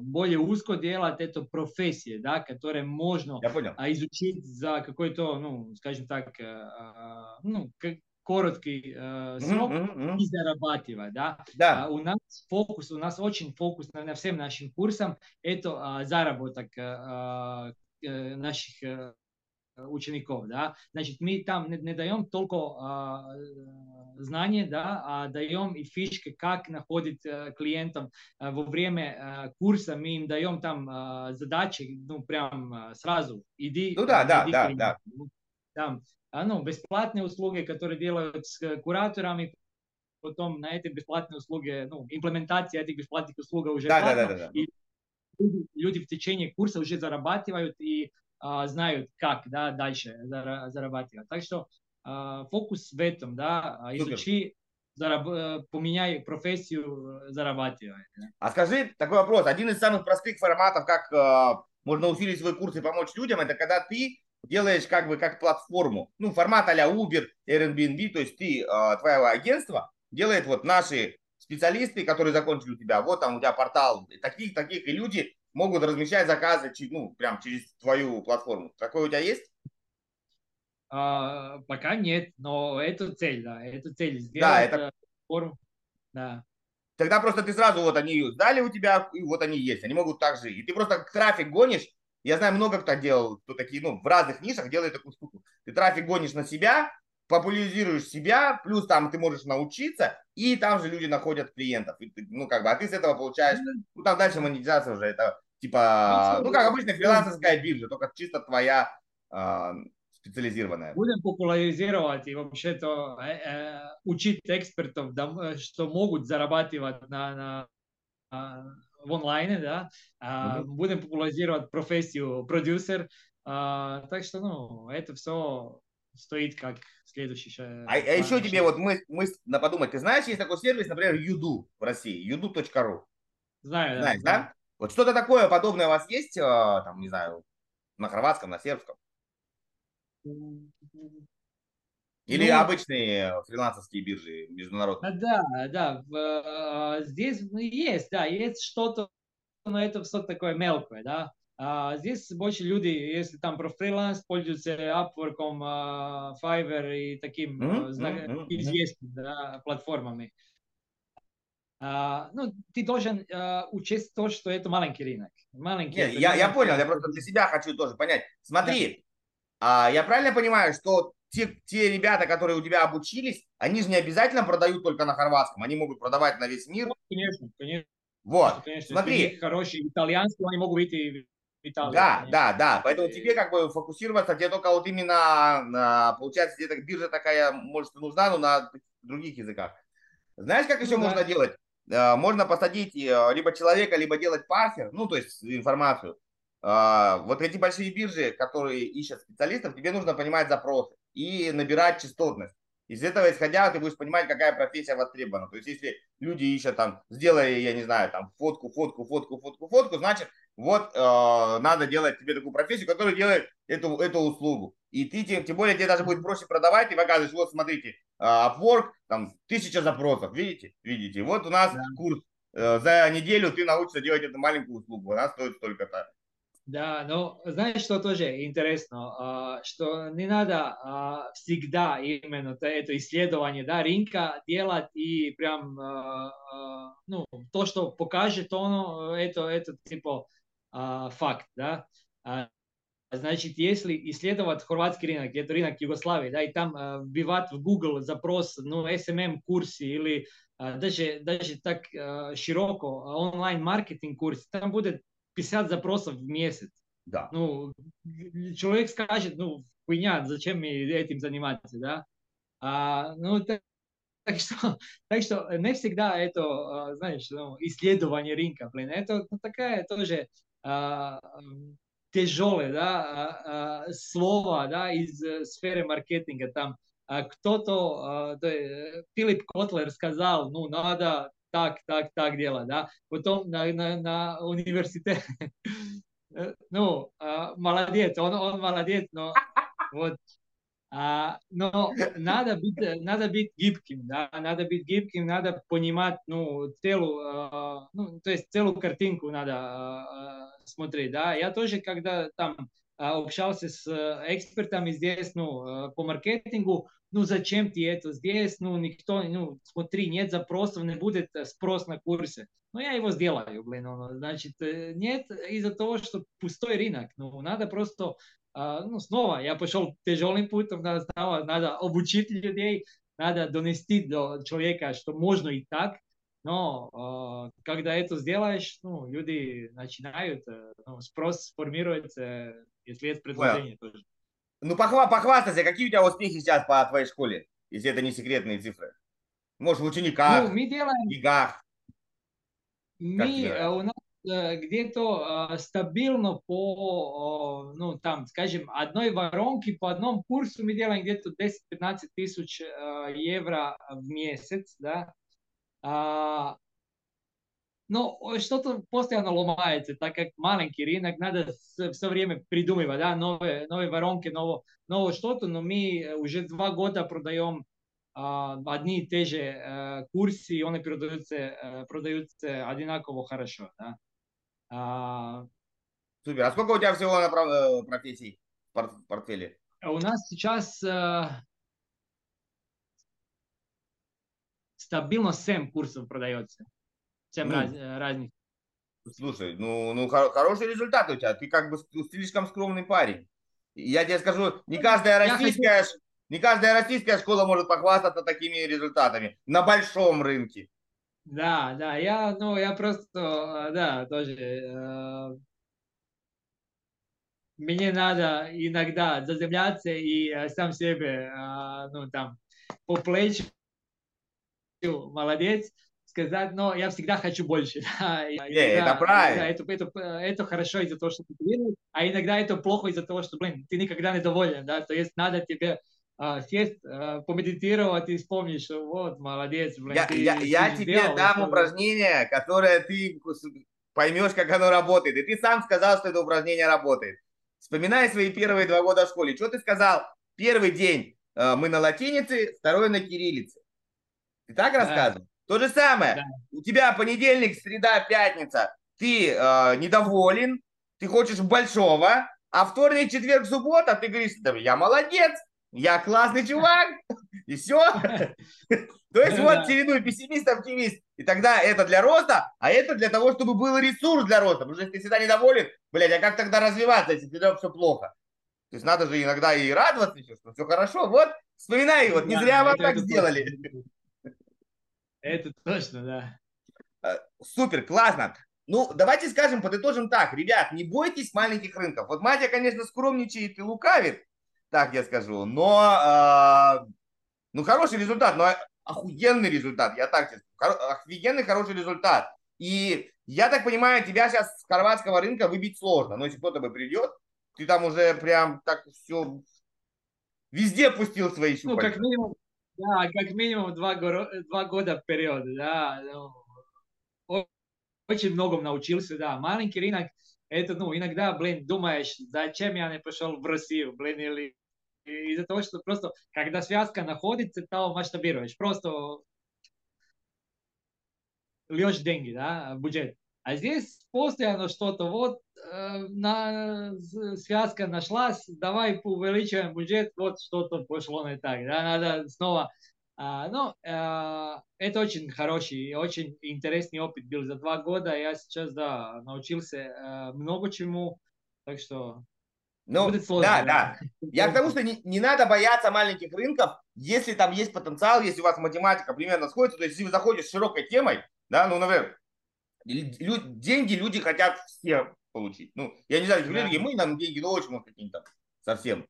более узко делать, это профессия, да, которая можно а, изучить за какой-то, ну, скажем так, э, ну, короткий э, срок mm-hmm. и зарабатывать, да. да. А, у нас фокус, у нас очень фокус на, на всем нашим курсам, это а, заработок а, наших учеников, да. Значит, мы там не, не даем только а, знания, да, а даем и фишки, как находить э, клиентов э, во время э, курса. Мы им даем там задачи, ну, прям сразу. Иди. Ну да, да, да, да. Там, а, ну, бесплатные услуги, которые делают с кураторами, потом на эти бесплатные услуги, ну, имплементация этих бесплатных услуг уже да, платно, да, да, да, и люди, люди в течение курса уже зарабатывают и а, знают, как да, дальше зарабатывать. Так что а, фокус в этом, да, а, изучи, зараб, э, поменяй профессию, зарабатывай. Да. А скажи такой вопрос. Один из самых простых форматов, как э, можно усилить свой курс и помочь людям, это когда ты делаешь как бы как платформу, ну, формат а Uber, Airbnb, то есть ты, э, твое агентство делает вот наши специалисты, которые закончили у тебя, вот там у тебя портал, таких, таких, и люди могут размещать заказы, ну, прям через твою платформу. Такое у тебя есть? А, пока нет, но это цель, да, это цель сделать да, это... форму, да. Тогда просто ты сразу, вот они сдали у тебя, и вот они есть, они могут так же. И ты просто трафик гонишь, я знаю много кто делал, кто такие, ну, в разных нишах делает такую штуку. Ты трафик гонишь на себя, популяризируешь себя, плюс там ты можешь научиться, и там же люди находят клиентов. И ты, ну, как бы, а ты с этого получаешь, ну, там дальше монетизация уже, это типа, ну, как обычно, фрилансерская биржа, только чисто твоя а, специализированная. Будем популяризировать и вообще-то э, э, учить экспертов, да, что могут зарабатывать на, на, на в онлайне, да. Mm-hmm. Будем популяризировать профессию продюсер. А, так что, ну, это все стоит как следующий А, а еще тебе вот мы, мы подумать, ты знаешь, есть такой сервис, например, Юду в России, yudu.ru. Знаю, Знаешь, да? да? Вот что-то такое подобное у вас есть, а, там, не знаю, на хорватском, на сербском? Или ну, обычные фрилансерские биржи международные? Да, да, а, здесь есть, да, есть что-то, но это что-то такое мелкое, да. А здесь больше люди, если там про фриланс, пользуются Upwork, а, Fiverr и таким mm-hmm. известными да, платформами. Uh, ну, ты должен uh, учесть то, что это маленький рынок. Маленький. Нет, я, я понял, я просто для себя хочу тоже понять. Смотри, а, я правильно понимаю, что те, те ребята, которые у тебя обучились, они же не обязательно продают только на хорватском, они могут продавать на весь мир. Ну, конечно, конечно. Вот, конечно, смотри. Хороший итальянский, они могут быть и в Италии. Да, конечно. да, да. Поэтому тебе как бы фокусироваться, тебе только вот именно, на, получается, где-то биржа такая, может, нужна, но на других языках. Знаешь, как еще ну, можно да. делать? Э, можно посадить э, либо человека, либо делать парсер, ну, то есть информацию. А, вот эти большие биржи, которые ищут специалистов, тебе нужно понимать запросы и набирать частотность. Из этого исходя, ты будешь понимать, какая профессия востребована. То есть, если люди ищут там, сделай, я не знаю, там, фотку, фотку, фотку, фотку, фотку, значит, вот э, надо делать тебе такую профессию, которая делает эту, эту услугу. И ты, тем, тем более, тебе даже будет проще продавать, ты показываешь, вот, смотрите, э, Upwork, там, тысяча запросов, видите? Видите? Вот у нас да. курс, э, за неделю ты научишься делать эту маленькую услугу, она стоит столько-то. Да, но знаешь, что тоже интересно, а, что не надо а, всегда именно это исследование да, рынка делать и прям а, ну, то, что покажет он, это, это типа факт, да. Значит, если исследовать хорватский рынок, это рынок Югославии, да, и там вбивать в Google запрос, ну, SMM курсы или даже, даже так широко онлайн-маркетинг курс, там будет 50 запросов в месяц. Да. Ну, человек скажет, ну, хуйня, зачем мне этим заниматься, да? А, ну, так, так что, так что не всегда это, а, знаешь, ну, исследование рынка, блин, это ну, такая тоже, а, тяжелые да, слова да, из сферы маркетинга. Там кто-то, Филипп Котлер сказал, ну, надо так, так, так делать, да. Потом на, на, на университете, ну, молодец, он, он молодец, но вот а, но надо быть, надо быть гибким, да, надо быть гибким, надо понимать, ну, целую, а, ну, то есть целую картинку надо а, смотреть, да. Я тоже, когда там общался с экспертами здесь, ну, по маркетингу, ну, зачем ты это здесь, ну, никто, ну, смотри, нет запросов, не будет спрос на курсе. Ну, я его сделаю, блин, ну, значит, э, нет из-за того, что пустой рынок, ну, надо просто а, ну, снова я пошел тяжелым путем, надо, снова, надо обучить людей, надо донести до человека, что можно и так, но э, когда это сделаешь, ну, люди начинают, э, ну, спрос формируется, если есть предложение well. тоже. Ну, похва похвастайся, какие у тебя успехи сейчас по твоей школе, если это не секретные цифры? Может, в учениках, ну, мы делаем... в бегах? Мы, э, у нас Э, где-то э, стабильно по, ну, там, скажем, одной воронке по одному курсу мы делаем где-то 10-15 тысяч э, евро в месяц, да. А, но что-то постоянно ломается, так как маленький рынок, надо все время придумывать, да, новые, новые воронки, новое, новое что-то, но мы уже два года продаем одни и те же курсы, и они продаются, продаются одинаково хорошо, да. А, Супер. А сколько у тебя всего на э, профессий в портфеле? У нас сейчас э, стабильно 7 курсов продается. 7 ну, раз, э, разных. Слушай, ну, ну хороший результат у тебя. Ты как бы слишком скромный парень. Я тебе скажу, не каждая российская, хочу... не каждая российская школа может похвастаться такими результатами на большом рынке. Да, да, я, ну, я просто, да, тоже, э, мне надо иногда заземляться и э, сам себе, э, ну, там, по плечу, молодец, сказать, но я всегда хочу больше. Не, это правильно. это, это, это хорошо из-за того, что ты делаешь, а иногда это плохо из-за того, что, блин, ты никогда не доволен, да, то есть надо тебе а, сесть, а, помедитировать и вспомнить, что вот, молодец. Блин, я, ты, я, ты я тебе сделал, дам это... упражнение, которое ты поймешь, как оно работает. И ты сам сказал, что это упражнение работает. Вспоминай свои первые два года в школе. Что ты сказал? Первый день э, мы на латинице, второй на кириллице. Ты так да. рассказывал? То же самое. Да. У тебя понедельник, среда, пятница. Ты э, недоволен, ты хочешь большого, а вторник, четверг, суббота ты говоришь, да я молодец, я классный чувак, и все. То есть вот чередуй пессимист, оптимист. И тогда это для роста, а это для того, чтобы был ресурс для роста. Потому что если ты всегда недоволен, блядь, а как тогда развиваться, если тебе все плохо? То есть надо же иногда и радоваться, что все хорошо. Вот, вспоминай, вот не зря вам так сделали. Это точно, да. Э, супер, классно. Ну, давайте скажем, подытожим так. Ребят, не бойтесь маленьких рынков. Вот Матя, конечно, скромничает и лукавит, так я скажу. Но, э, ну, хороший результат, но охуенный результат, я так скажу. Офигенный хороший результат. И я так понимаю, тебя сейчас с хорватского рынка выбить сложно. Но если кто-то бы придет, ты там уже прям так все везде пустил свои щупальца. Ну, как минимум, да, как минимум два, два года вперед, да. Ну, очень многому научился, да. Маленький рынок, это, ну, иногда, блин, думаешь, зачем я не пошел в Россию, блин, или из-за того, что просто, когда связка находится, то масштабируешь. Просто льешь деньги, да, бюджет. А здесь постоянно что-то, вот на, связка нашлась, давай увеличиваем бюджет, вот что-то пошло не так, да, надо снова. А, ну, э, это очень хороший, очень интересный опыт был за два года. Я сейчас, да, научился э, много чему, так что ну, Будет сложно, да, да. Я к тому, что не, не надо бояться маленьких рынков, если там есть потенциал, если у вас математика примерно сходится, то есть если вы заходите с широкой темой, да, ну, например, лю, деньги люди хотят все получить. Ну, я не знаю, да. мы нам деньги, ну, очень много какие-то совсем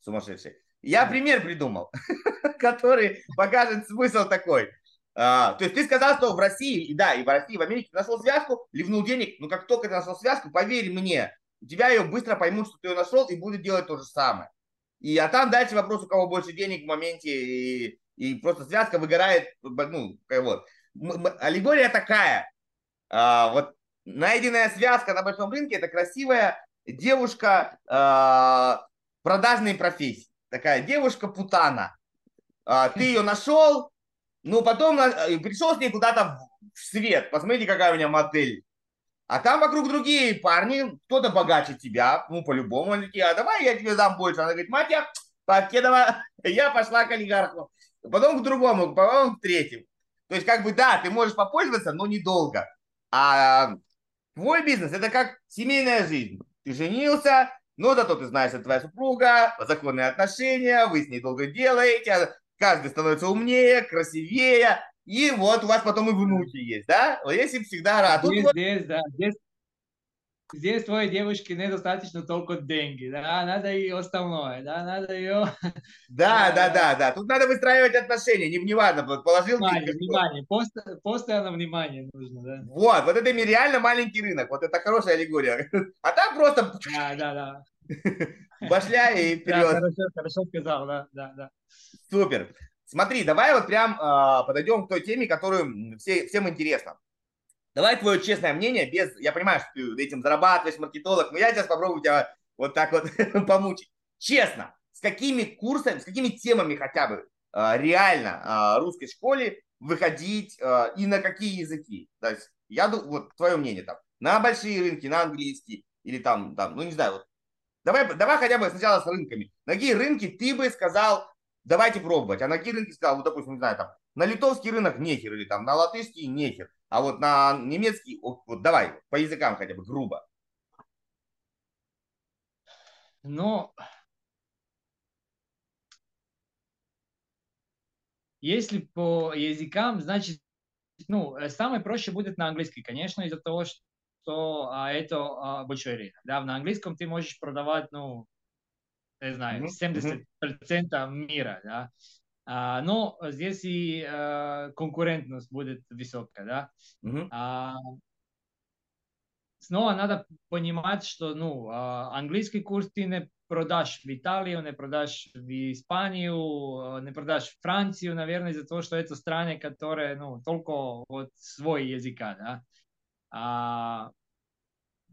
сумасшедшие. Я пример придумал, который покажет смысл такой. А, то есть ты сказал, что в России, и да, и в России, и в Америке ты нашел связку, ливнул денег, но как только ты нашел связку, поверь мне, у тебя ее быстро поймут, что ты ее нашел, и будут делать то же самое. И, а там дальше вопрос, у кого больше денег в моменте, и, и просто связка выгорает, ну, вот. Аллегория такая, а, вот найденная связка на большом рынке, это красивая девушка а, продажной профессии. Такая девушка-путана. А, ты ее нашел, ну, потом пришел с ней куда-то в свет. Посмотрите, какая у меня модель. А там вокруг другие парни, кто-то богаче тебя, ну, по-любому, они такие, а давай я тебе дам больше. Она говорит, мать, я Покедова, я пошла к олигарху. Потом к другому, потом к третьему. То есть, как бы, да, ты можешь попользоваться, но недолго. А твой бизнес – это как семейная жизнь. Ты женился, но зато ты знаешь, что твоя супруга, законные отношения, вы с ней долго делаете, каждый становится умнее, красивее, и вот у вас потом и внуки есть, да? Вот если всегда рад. Здесь, вот... здесь, да, здесь, здесь твоей девушке недостаточно только деньги, да, надо и остальное, да, надо ее... Да, да, да, да, тут надо выстраивать отношения, не, неважно, положил... Внимание, внимание, пост, постоянно внимание нужно, да. Вот, вот это реально маленький рынок, вот это хорошая аллегория. А там просто... Да, да, да. Башля и вперед. Да, хорошо, хорошо сказал, да, да, да. Супер. Смотри, давай вот прям э, подойдем к той теме, которую все, всем интересно. Давай твое честное мнение, без, я понимаю, что ты этим зарабатываешь, маркетолог, но я сейчас попробую тебя вот так вот помучить. Честно, с какими курсами, с какими темами хотя бы э, реально э, русской школе выходить э, и на какие языки? То есть, я думаю, вот твое мнение там, на большие рынки, на английский или там, там, ну не знаю, вот. Давай, давай хотя бы сначала с рынками. На какие рынки ты бы сказал, давайте пробовать. А на какие рынки сказал, вот, допустим, не знаю, там, на литовский рынок нехер, или там на латышский нехер, а вот на немецкий, вот, давай, по языкам хотя бы, грубо. Ну, если по языкам, значит, ну, самое проще будет на английский, конечно, из-за того, что а, это а, большой рынок. Да, на английском ты можешь продавать, ну, не знаю, mm-hmm. 70% мира, да. А, но здесь и а, конкурентность будет высокая, да. Mm-hmm. А, снова надо понимать, что, ну, а, английский курс ты не продашь в Италию, не продашь в Испанию, не продашь в Францию, наверное, из-за того, что это страны, которые, ну, только вот свой языка, да. А,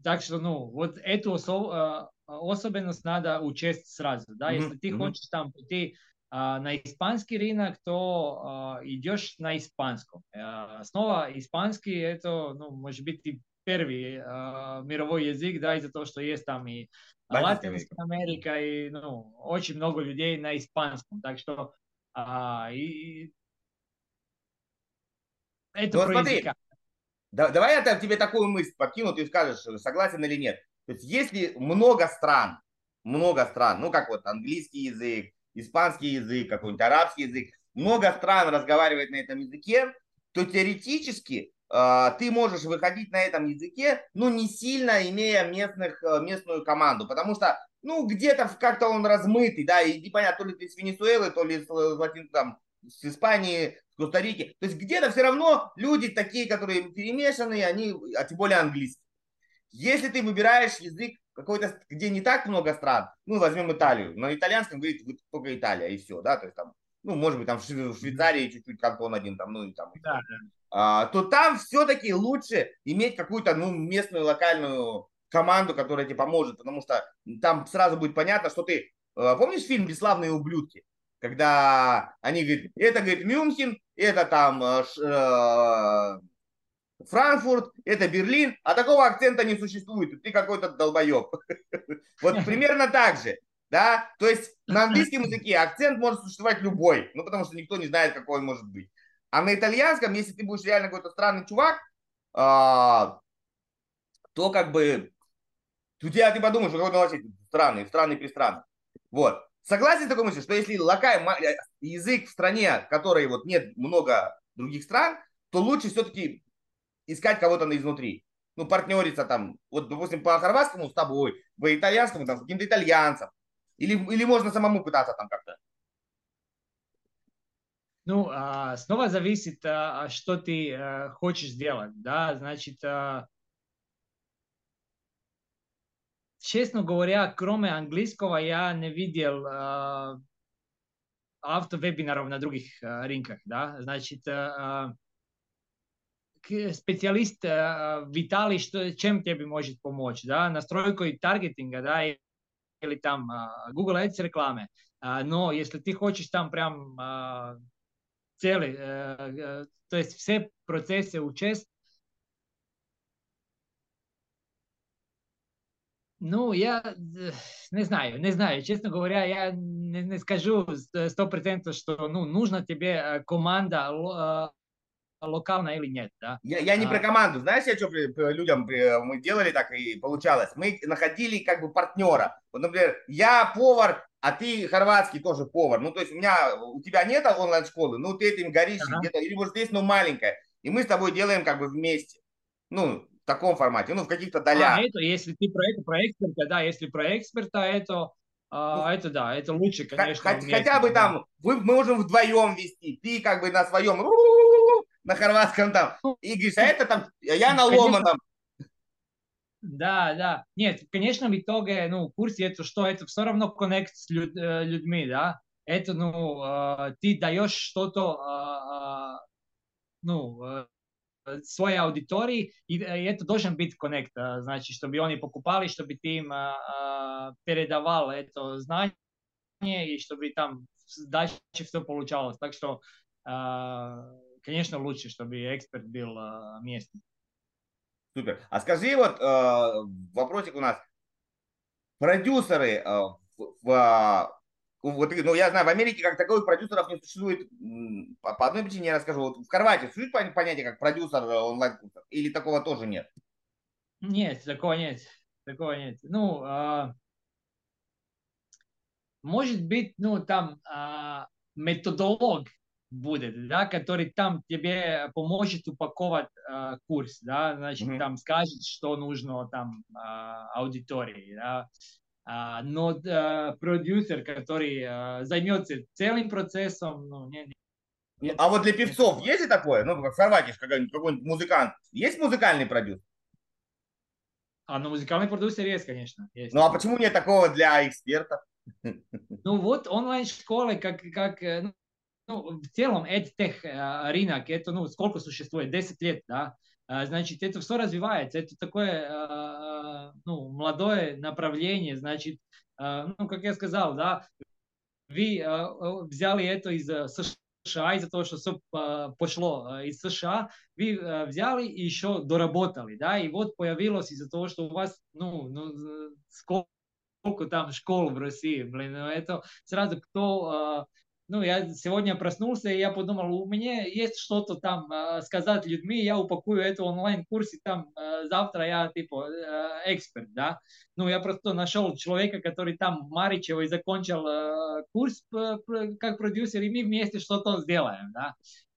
так что, ну, вот эту особо, особенность надо учесть сразу, да, mm-hmm. если ты mm-hmm. хочешь там прийти а, на испанский рынок, то а, идешь на испанском. А, снова испанский это, ну, может быть, и первый а, мировой язык, да, из-за того, что есть там и Латинская Америка, и, ну, очень много людей на испанском, так что а, и, это ну, смотри, языка. Да, давай я тебе такую мысль подкину, ты скажешь, согласен или нет. То есть если много стран, много стран, ну как вот английский язык, испанский язык, какой-нибудь арабский язык, много стран разговаривает на этом языке, то теоретически э, ты можешь выходить на этом языке, ну не сильно имея местных, э, местную команду, потому что ну где-то как-то он размытый, да, и непонятно, то ли ты с Венесуэлы, то ли с, с, там, с Испании, с Коста-Рики. То есть где-то все равно люди такие, которые перемешанные, они, а тем более английский. Если ты выбираешь язык какой-то, где не так много стран, ну, возьмем Италию, на итальянском говорит только Италия, и все, да, то есть там, ну, может быть, там в Швейцарии чуть-чуть кантон один, там, ну, и там, да, да. А, то там все-таки лучше иметь какую-то, ну, местную, локальную команду, которая тебе поможет, потому что там сразу будет понятно, что ты, а, помнишь фильм «Бесславные ублюдки»? Когда они говорят, это, говорит, Мюнхен, это там э, Франкфурт, это Берлин, а такого акцента не существует, ты какой-то долбоеб. Вот примерно так же. Да? То есть на английском языке акцент может существовать любой, ну потому что никто не знает, какой он может быть. А на итальянском, если ты будешь реально какой-то странный чувак, а, то как бы у тебя ты подумаешь, что какой-то вообще странный, странный пристранный. Вот. Согласен с такой мыслью, что если локальный язык в стране, в которой вот нет много других стран, то лучше все-таки искать кого-то изнутри. Ну, партнериться там, вот, допустим, по хорватскому с тобой, по итальянскому там с каким-то итальянцем. Или, или можно самому пытаться там как-то. Ну, а, снова зависит, а, что ты а, хочешь сделать, да, значит, честно говоря, кроме английского, я не видел э, автовебинаров на других э, рынках, да, значит, э, специалист в Италии, что, чем тебе может помочь, да, настройкой таргетинга, да, или там Google Ads рекламы. Но если ты хочешь там прям цели, то есть все процессы учесть, Ну, я не знаю, не знаю. Честно говоря, я не, не скажу сто процентов, что ну, нужна тебе команда локальная или нет. Да? Я, я не а... про команду. Знаешь, я что людям мы делали так и получалось. Мы находили как бы партнера. Вот, например, я повар, а ты хорватский тоже повар. Ну, то есть у меня, у тебя нет онлайн-школы, ну, ты этим горишь ага. где-то, или может есть, но маленькая. И мы с тобой делаем как бы вместе. Ну, в таком формате, ну, в каких-то долях. А, это, если ты про это, про эксперта, да, если про эксперта, это, а, ну, это да, это лучше, конечно. Хотя, вместе, хотя бы там, вы, мы можем вдвоем вести, ты как бы на своем, на хорватском там, и говоришь, а это там, я на ломаном. Да, да. Нет, конечно, в итоге, ну, в курсе это что, это все равно коннект с люд, э, людьми, да. Это, ну, э, ты даешь что-то, э, ну, своей аудитории, и, это должен быть коннект, значит, чтобы они покупали, чтобы ты им а, передавал это знание, и чтобы там дальше все получалось. Так что, конечно, лучше, чтобы эксперт был местный. Супер. А скажи вот вопросик у нас. Продюсеры в вот, ну, я знаю, в Америке как таковых продюсеров не существует по, по одной причине, я расскажу. Вот в Хорватии существует понятие как продюсер э, онлайн-курсов? Или такого тоже нет? Нет, такого нет. Такого нет. Ну, а, может быть, ну, там а, методолог будет, да, который там тебе поможет упаковать э, курс, да, значит, mm-hmm. там скажет, что нужно там э, аудитории, да, а, но а, продюсер, который а, займется целым процессом, ну, не, не. А вот для певцов есть и такое? Ну, как в Хорватии какой-нибудь, какой-нибудь музыкант. Есть музыкальный продюсер? А, ну, музыкальный продюсер есть, конечно. Есть. Ну, а почему нет такого для экспертов? Ну, вот онлайн-школы, как, как э, ну, в целом, EdTech э, рынок, это, ну, сколько существует? 10 лет, да? А, значит, это все развивается. Это такое а, ну, молодое направление. Значит, ну, как я сказал, да, вы взяли это из э, США, из-за того, что все пошло из США, вы взяли и еще доработали, да, и вот появилось из-за того, что у вас, ну, ну сколько там школ в России, блин, ну, это сразу кто ну, я сегодня проснулся, и я подумал, у меня есть что-то там э, сказать людьми, я упакую это онлайн-курс, и там э, завтра я, типа, э, эксперт, да. Ну, я просто нашел человека, который там в Маричево закончил э, курс как продюсер, и мы вместе что-то сделаем, да.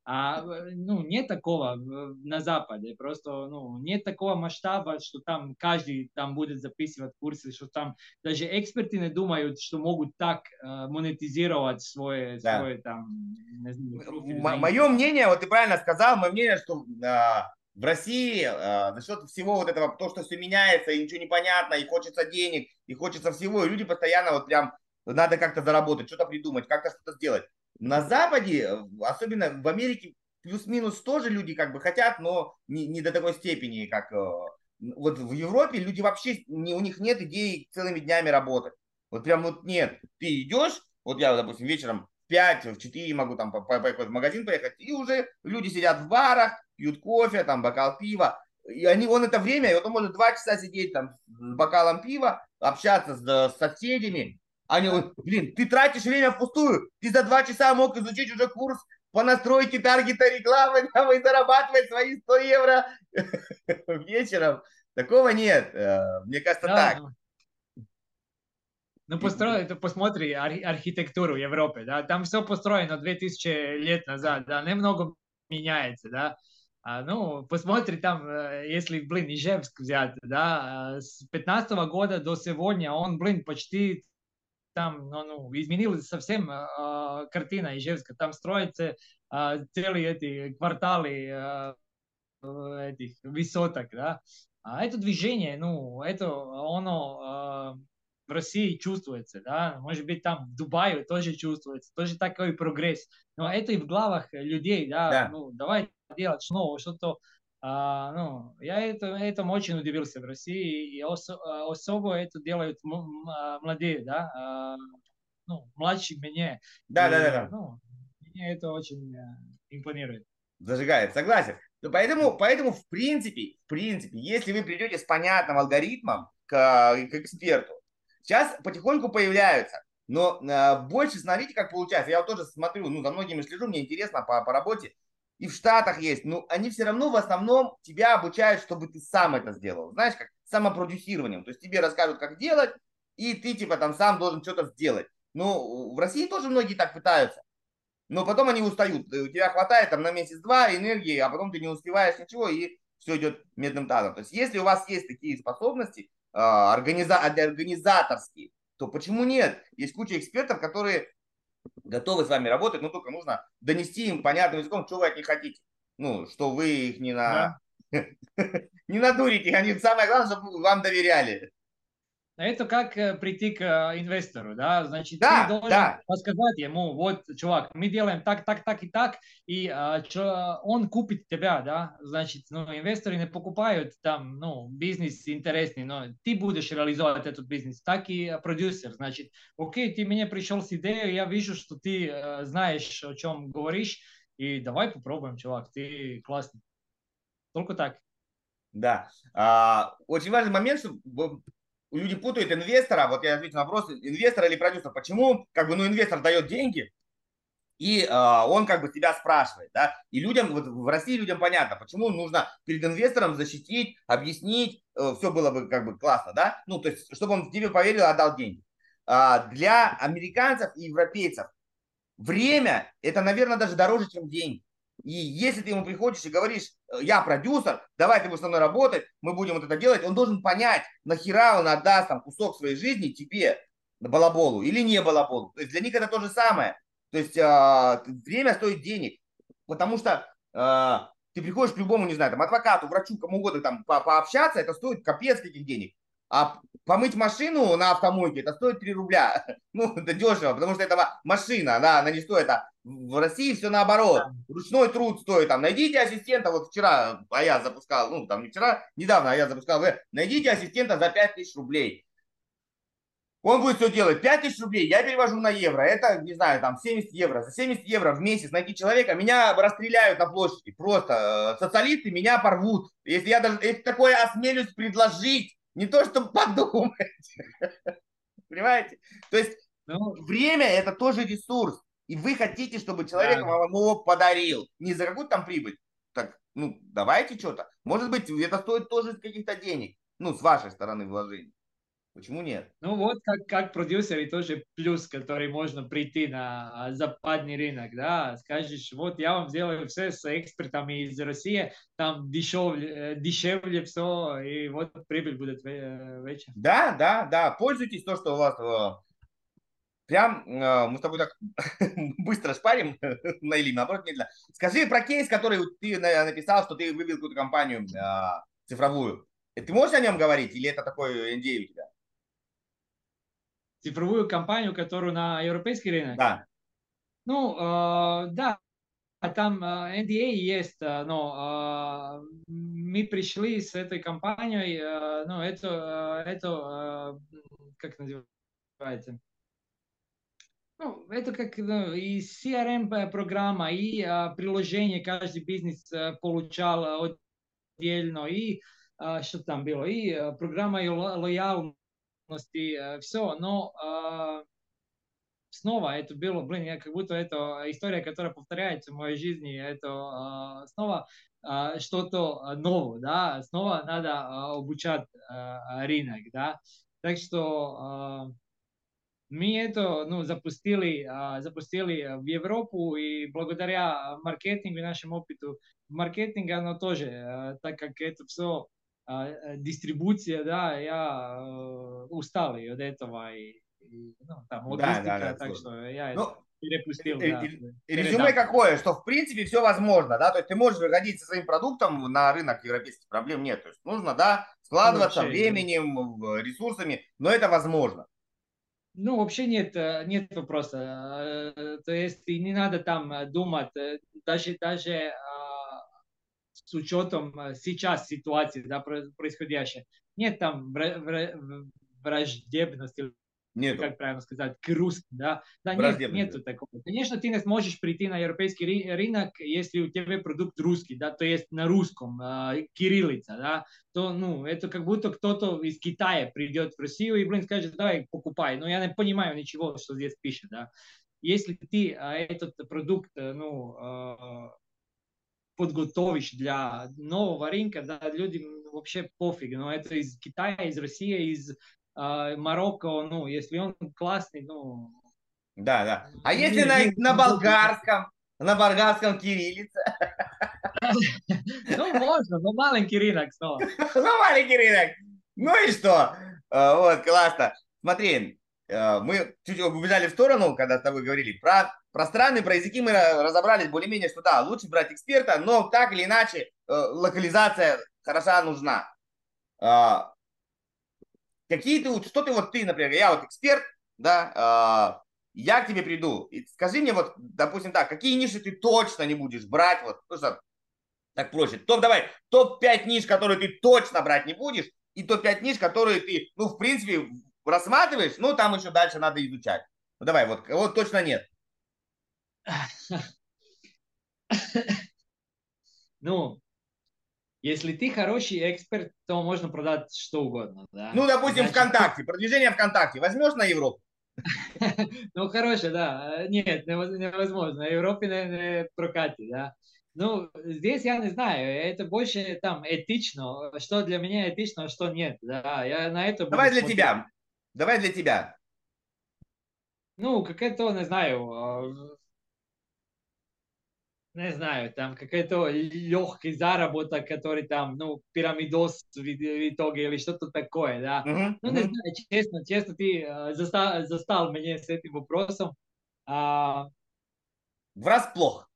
А ну, нет такого на Западе, просто ну, нет такого масштаба, что там каждый там будет записывать курсы, что там даже эксперты не думают, что могут так э, монетизировать свой, да. свой там, знаю, Мое мнение, вот ты правильно сказал, мое мнение, что э, в России э, за счет всего вот этого, то, что все меняется, и ничего не понятно, и хочется денег, и хочется всего, и люди постоянно вот прям надо как-то заработать, что-то придумать, как-то что-то сделать. На Западе, особенно в Америке, плюс-минус тоже люди как бы хотят, но не, не до такой степени, как э, вот в Европе люди вообще, не, у них нет идеи целыми днями работать. Вот прям вот нет. Ты идешь, вот я, допустим, вечером в 5, в 4 могу там по, по, по, в магазин поехать, и уже люди сидят в барах, пьют кофе, там бокал пива, и они, он это время, и вот он может два часа сидеть там с бокалом пива, общаться с, с соседями, они говорят, блин, ты тратишь время впустую. Ты за два часа мог изучить уже курс по настройке таргета рекламы там, и зарабатывать свои 100 евро вечером. Такого нет. Э, мне кажется, да. так. Ну, построй, ты посмотри ар- архитектуру Европы, да, там все построено 2000 лет назад, да, немного меняется, да. А, ну, посмотри там, э, если, блин, Ижевск взять, да, с 15 года до сегодня он, блин, почти там ну, ну, изменилась совсем э, картина Ижевска. Там строятся э, целые эти кварталы э, этих высоток, да. А это движение, ну, это оно э, в России чувствуется, да, может быть, там в Дубае тоже чувствуется, тоже такой прогресс. Но это и в главах людей, да, Да. ну, давай делать снова что-то. А, ну, я это, этому очень удивился в России, и ос- а, особо это делают м- м- а, молодые, да, а, ну, младше меня. Да, И, да, да, да. Ну, мне это очень э, импонирует. Зажигает, согласен. Ну, поэтому, поэтому, в принципе, в принципе, если вы придете с понятным алгоритмом к, к эксперту, сейчас потихоньку появляются, но э, больше смотрите, как получается. Я вот тоже смотрю, ну, за многими слежу, мне интересно по, по работе. И в Штатах есть, но они все равно в основном тебя обучают, чтобы ты сам это сделал. Знаешь, как самопродюсированием. То есть тебе расскажут, как делать, и ты типа там сам должен что-то сделать. Ну, в России тоже многие так пытаются. Но потом они устают. У тебя хватает там на месяц-два энергии, а потом ты не успеваешь ничего, и все идет медным тазом. То есть если у вас есть такие способности а, организа- организаторские, то почему нет? Есть куча экспертов, которые готовы с вами работать, но только нужно донести им понятным языком, что вы от них хотите. Ну, что вы их не на... не надурите, они самое главное, чтобы вам доверяли. Это как э, прийти к э, инвестору, да, значит, Да, ты должен да. рассказать ему, вот, чувак, мы делаем так, так, так и так, и а, чё, он купит тебя, да, значит, ну, инвесторы не покупают там, ну, бизнес интересный, но ты будешь реализовать этот бизнес, так и продюсер, значит, окей, ты мне пришел с идеей, я вижу, что ты э, знаешь, о чем говоришь, и давай попробуем, чувак, ты классный. Только так. Да. А, очень важный момент, что люди путают инвестора, вот я отвечу на вопрос, инвестор или продюсер. Почему, как бы, ну, инвестор дает деньги, и а, он как бы тебя спрашивает, да, и людям, вот в России людям понятно, почему нужно перед инвестором защитить, объяснить, все было бы как бы классно, да, ну, то есть, чтобы он тебе поверил, отдал деньги. А, для американцев и европейцев время это, наверное, даже дороже, чем деньги. И если ты ему приходишь и говоришь, «Э, я продюсер, давай ты будешь со мной работать, мы будем вот это делать, он должен понять, нахера он отдаст там кусок своей жизни тебе, балаболу, или не балаболу. То есть для них это то же самое. То есть а, время стоит денег, потому что а, ты приходишь к любому, не знаю, там, адвокату, врачу, кому угодно там по пообщаться, это стоит капец каких денег. А помыть машину на автомойке, это стоит 3 рубля. Ну, это дешево, потому что это машина, да, она не стоит. А в России все наоборот. Ручной труд стоит. Там, найдите ассистента, вот вчера а я запускал, ну, там не вчера, недавно а я запускал, найдите ассистента за 5 тысяч рублей. Он будет все делать. 5 тысяч рублей я перевожу на евро. Это, не знаю, там 70 евро. За 70 евро в месяц найти человека, меня расстреляют на площади. Просто э, социалисты меня порвут. Если я даже если такое осмелюсь предложить, не то, чтобы подумать. Понимаете? То есть Ну, время это тоже ресурс. И вы хотите, чтобы человек Да. вам его подарил. Не за какую-то там прибыль. Так, ну, давайте что-то. Может быть, это стоит тоже каких-то денег. Ну, с вашей стороны вложений. Почему нет? Ну вот как, как продюсер и тоже плюс, который можно прийти на а, западный рынок, да, скажешь, вот я вам сделаю все с экспертами из России, там дешевле, э, дешевле все, и вот прибыль будет ве- вечер. Да, да, да. Пользуйтесь то, что у вас э, прям э, мы с тобой так быстро шпарим на или наоборот медленно. Скажи про кейс, который ты на- написал, что ты вывел какую-то компанию э, цифровую. Ты можешь о нем говорить или это такой NDA у тебя? Цифровую компанию, которую на европейский рынок. Да. Ну, э, да, там э, NDA есть, но э, мы пришли с этой компанией, э, ну, это, это э, как называется? Ну, это как ну, и CRM-программа, и э, приложение каждый бизнес э, получал э, отдельно, и э, что там было, и э, программа ло- лояльности, все, но э, снова это было, блин, я как будто это история, которая повторяется в моей жизни, это э, снова э, что-то новое, да, снова надо э, обучать э, рынок, да, так что э, мы это ну, запустили, а, запустили в Европу, и благодаря маркетингу и нашему опыту в маркетинге, оно тоже, а, так как это все дистрибуция, да, я э, устал и от этого, и, и, ну, там, Да, логистика, да, да, так сложно. что я Ну, это перепустил, Э, да. э, Резюме какое, что в принципе все возможно, да, то есть ты можешь выходить со своим продуктом на рынок европейских, проблем нет, то есть нужно, да, складываться Вообще, временем, ресурсами, но это возможно. Ну, вообще нет, э, нет вопроса. Э, То есть не надо там э, думать, даже, даже с учетом сейчас ситуации, да, про- происходящей. Нет там вра- вра- враждебности, Нет. как правильно сказать, русским, да. Да, нет, нету такого. Конечно, ты не сможешь прийти на европейский рынок, если у тебя продукт русский, да, то есть на русском, э, кириллица, да, то, ну, это как будто кто-то из Китая придет в Россию и, блин, скажет, давай, покупай. Но я не понимаю ничего, что здесь пишет, да. Если ты э, этот продукт, э, ну, э, подготовишь для нового рынка, да, людям вообще пофиг, но это из Китая, из России, из Марокко, ну, если он классный, ну, Да, да. А если на, на болгарском, на болгарском кириллице, ну, можно, но маленький рынок снова. ну, маленький рынок, ну и что? А, Вот, классно. Смотри, э, мы чуть убежали в сторону, когда с тобой говорили. Про, про страны, про языки мы ра- разобрались более-менее, что да, лучше брать эксперта, но так или иначе э, локализация хороша нужна. Какие ты, что ты вот ты, например, я вот эксперт, да, а, я к тебе приду, и скажи мне вот, допустим так, какие ниши ты точно не будешь брать, вот, ну что, так проще, топ, давай, топ-5 ниш, которые ты точно брать не будешь, и топ-5 ниш, которые ты, ну, в принципе, рассматриваешь, ну, там еще дальше надо изучать. Ну, давай, вот, вот точно нет. Ну, если ты хороший эксперт, то можно продать что угодно, да. Ну, допустим, Значит, ВКонтакте, продвижение ВКонтакте, возьмешь на Европу? Ну, хорошее, да. Э, Нет, невоз- невозможно. В Европе не, не прокатит, да. Ну, здесь я не знаю, это больше там этично, что для меня этично, а что нет, да. Я на это Давай для смотреть. тебя, давай для тебя. Ну, какая-то, не знаю, э, не знаю, там какой-то легкий заработок, который там, ну, пирамидос в в итоге или что-то такое, да. Мгм, Ну, не знаю, честно, честно, ты э, застал, застал меня с этим вопросом. А, Врасплох.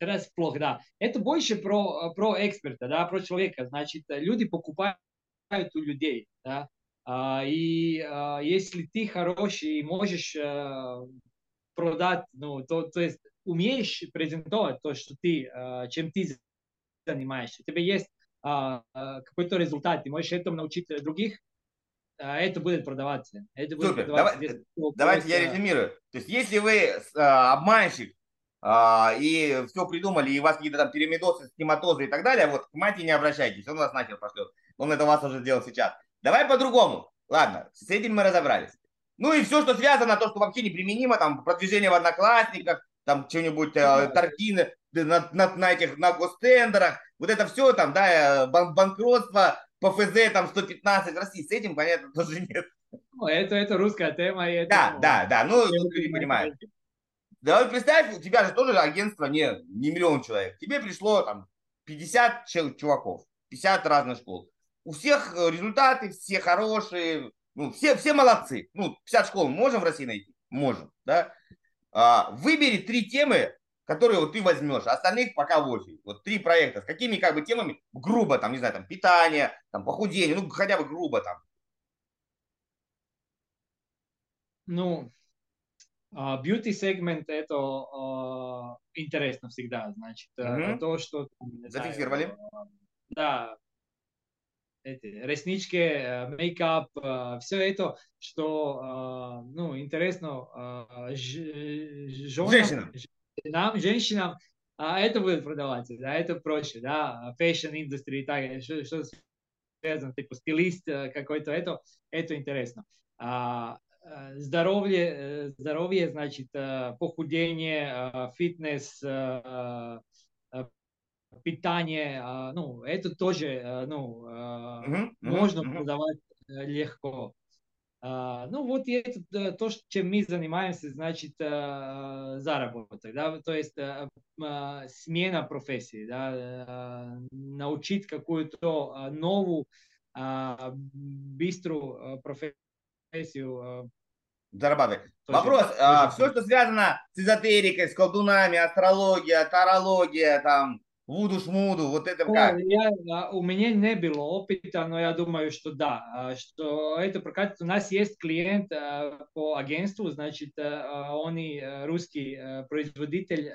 раз плохо, да. Это больше про, про эксперта, да, про человека. Значит, люди покупают у людей, да. А, и а, если ты хороший и можешь э, продать, ну, то, то есть умеешь презентовать то, что ты, э, чем ты занимаешься, у тебя есть а, а, какой-то результат, ты можешь этому научить других, а, это будет продаваться. Это будет Супер. продаваться. Давай- Здесь Давайте я э, резюмирую. То есть, если вы обманщик а, и все придумали, и у вас какие-то там пирамидосы, схематозы и так далее, вот к мате не обращайтесь, он вас нахер пошлет. Он это у вас уже сделал сейчас. Давай по-другому. Ладно, с этим мы разобрались. Ну и все, что связано, то, что вообще неприменимо, там, продвижение в одноклассниках, там, что-нибудь, э, торги на, на, на, этих, на гостендерах, вот это все, там, да, э, бан- банкротство по ФЗ, там, 115 в России, с этим, понятно, тоже нет. ну, это, это русская тема. И это, Да, ну, да, да, ну, люди понимаю, понимают. Да вот представь, у тебя же тоже агентство не, не миллион человек. Тебе пришло там 50 чел- чуваков, 50 разных школ. У всех э, результаты, все хорошие, ну, все, все молодцы. Ну, 50 школ можем в России найти? Можем, да? А, выбери три темы, которые вот ты возьмешь, а остальных пока в очередь. Вот три проекта. С какими как бы темами? Грубо, там, не знаю, там, питание, там, похудение, ну, хотя бы грубо там. Ну, бьюти сегмент это а, интересно всегда, значит, Мгм. то, что Зафиксировали? да, эти реснички, э, мейкап, все это, что, э, ну, интересно э, женам, Женщинам. женам, женщинам, а это будет продаваться, да, это проще, да, fashion industry и так, что, что связано, типа стилист э, какой-то, это, это интересно. А, э, здоровье, э, здоровье, значит, э, похудение, э, фитнес, э, э, питание, э, ну, это тоже, э, ну, мгм, можно мгм. продавать э, легко. А, Ну, вот это то, чем мы занимаемся, значит, заработок, да, то есть э, смена профессии, да, э, научить какую-то новую, а, быструю профессию Зарабатывать. Тоже- Вопрос. тоже а, все, что связано с эзотерикой, с колдунами, астрология, тарология, там, вуду-шмуду, вот это как? я, а, у меня не было опыта, но я думаю, что да, а, что это прокатит. У нас есть клиент а, по агентству, значит, а, он и а, русский а, производитель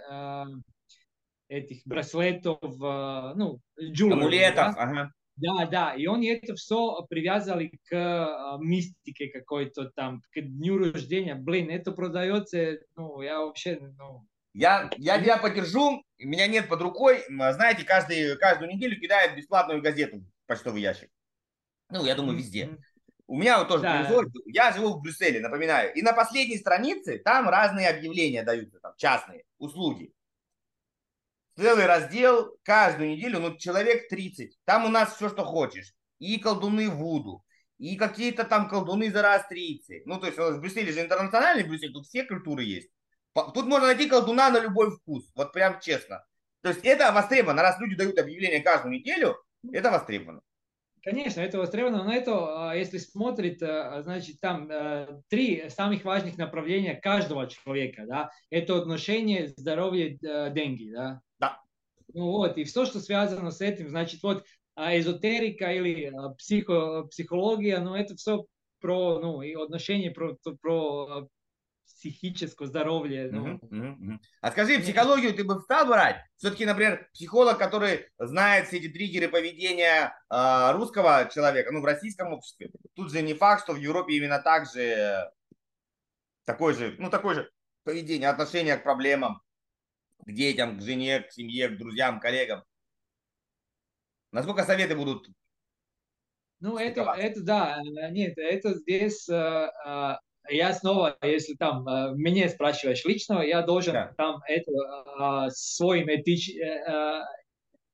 этих браслетов, ну, jewelry, Амулетов, да? ага. Да, да, и он это все привязали к мистике какой-то там, к дню рождения. Блин, это продается, ну, я вообще, ну, Я, я тебя поддержу, меня нет под рукой. М, Знаете, каждый, каждую неделю кидают бесплатную газету в почтовый ящик. Ну, я думаю, везде. У меня вот тоже Да. производство. Я живу в Брюсселе, напоминаю. И на последней странице там разные объявления даются, там частные услуги. Целый раздел каждую неделю, ну, человек 30. Там у нас все, что хочешь. И колдуны Вуду, и какие-то там колдуны зороастрийцы. Ну, то есть у нас в Брюсселе же интернациональный Брюссель, тут все культуры есть. Тут можно найти колдуна на любой вкус, вот прям честно. То есть это востребовано, раз люди дают объявление каждую неделю, это востребовано. Конечно, это востребовано, но это, а, если смотрит, а, значит, там э, три самых важных направления каждого человека, да, это отношения, здоровье, деньги, да. Да. Ну вот, и все, что связано с этим, значит, вот а, эзотерика или а, психо, психология, ну, это все про, ну, и отношения, про, про психическое здоровье, ну, мгм, мгм. А скажи, психологию ты бы стал брать? Все-таки, например, психолог, который знает все эти триггеры поведения а, русского человека, ну, в российском обществе. Тут же не факт, что в Европе именно так же, такое же, ну, такое же поведение, отношение к проблемам, к детям, к жене, к семье, к друзьям, коллегам. Насколько советы будут? Ну, это, это да, э, нет, это здесь э, э, я снова, если там э, меня спрашиваешь личного, я должен Да. там это э, своим этич, э,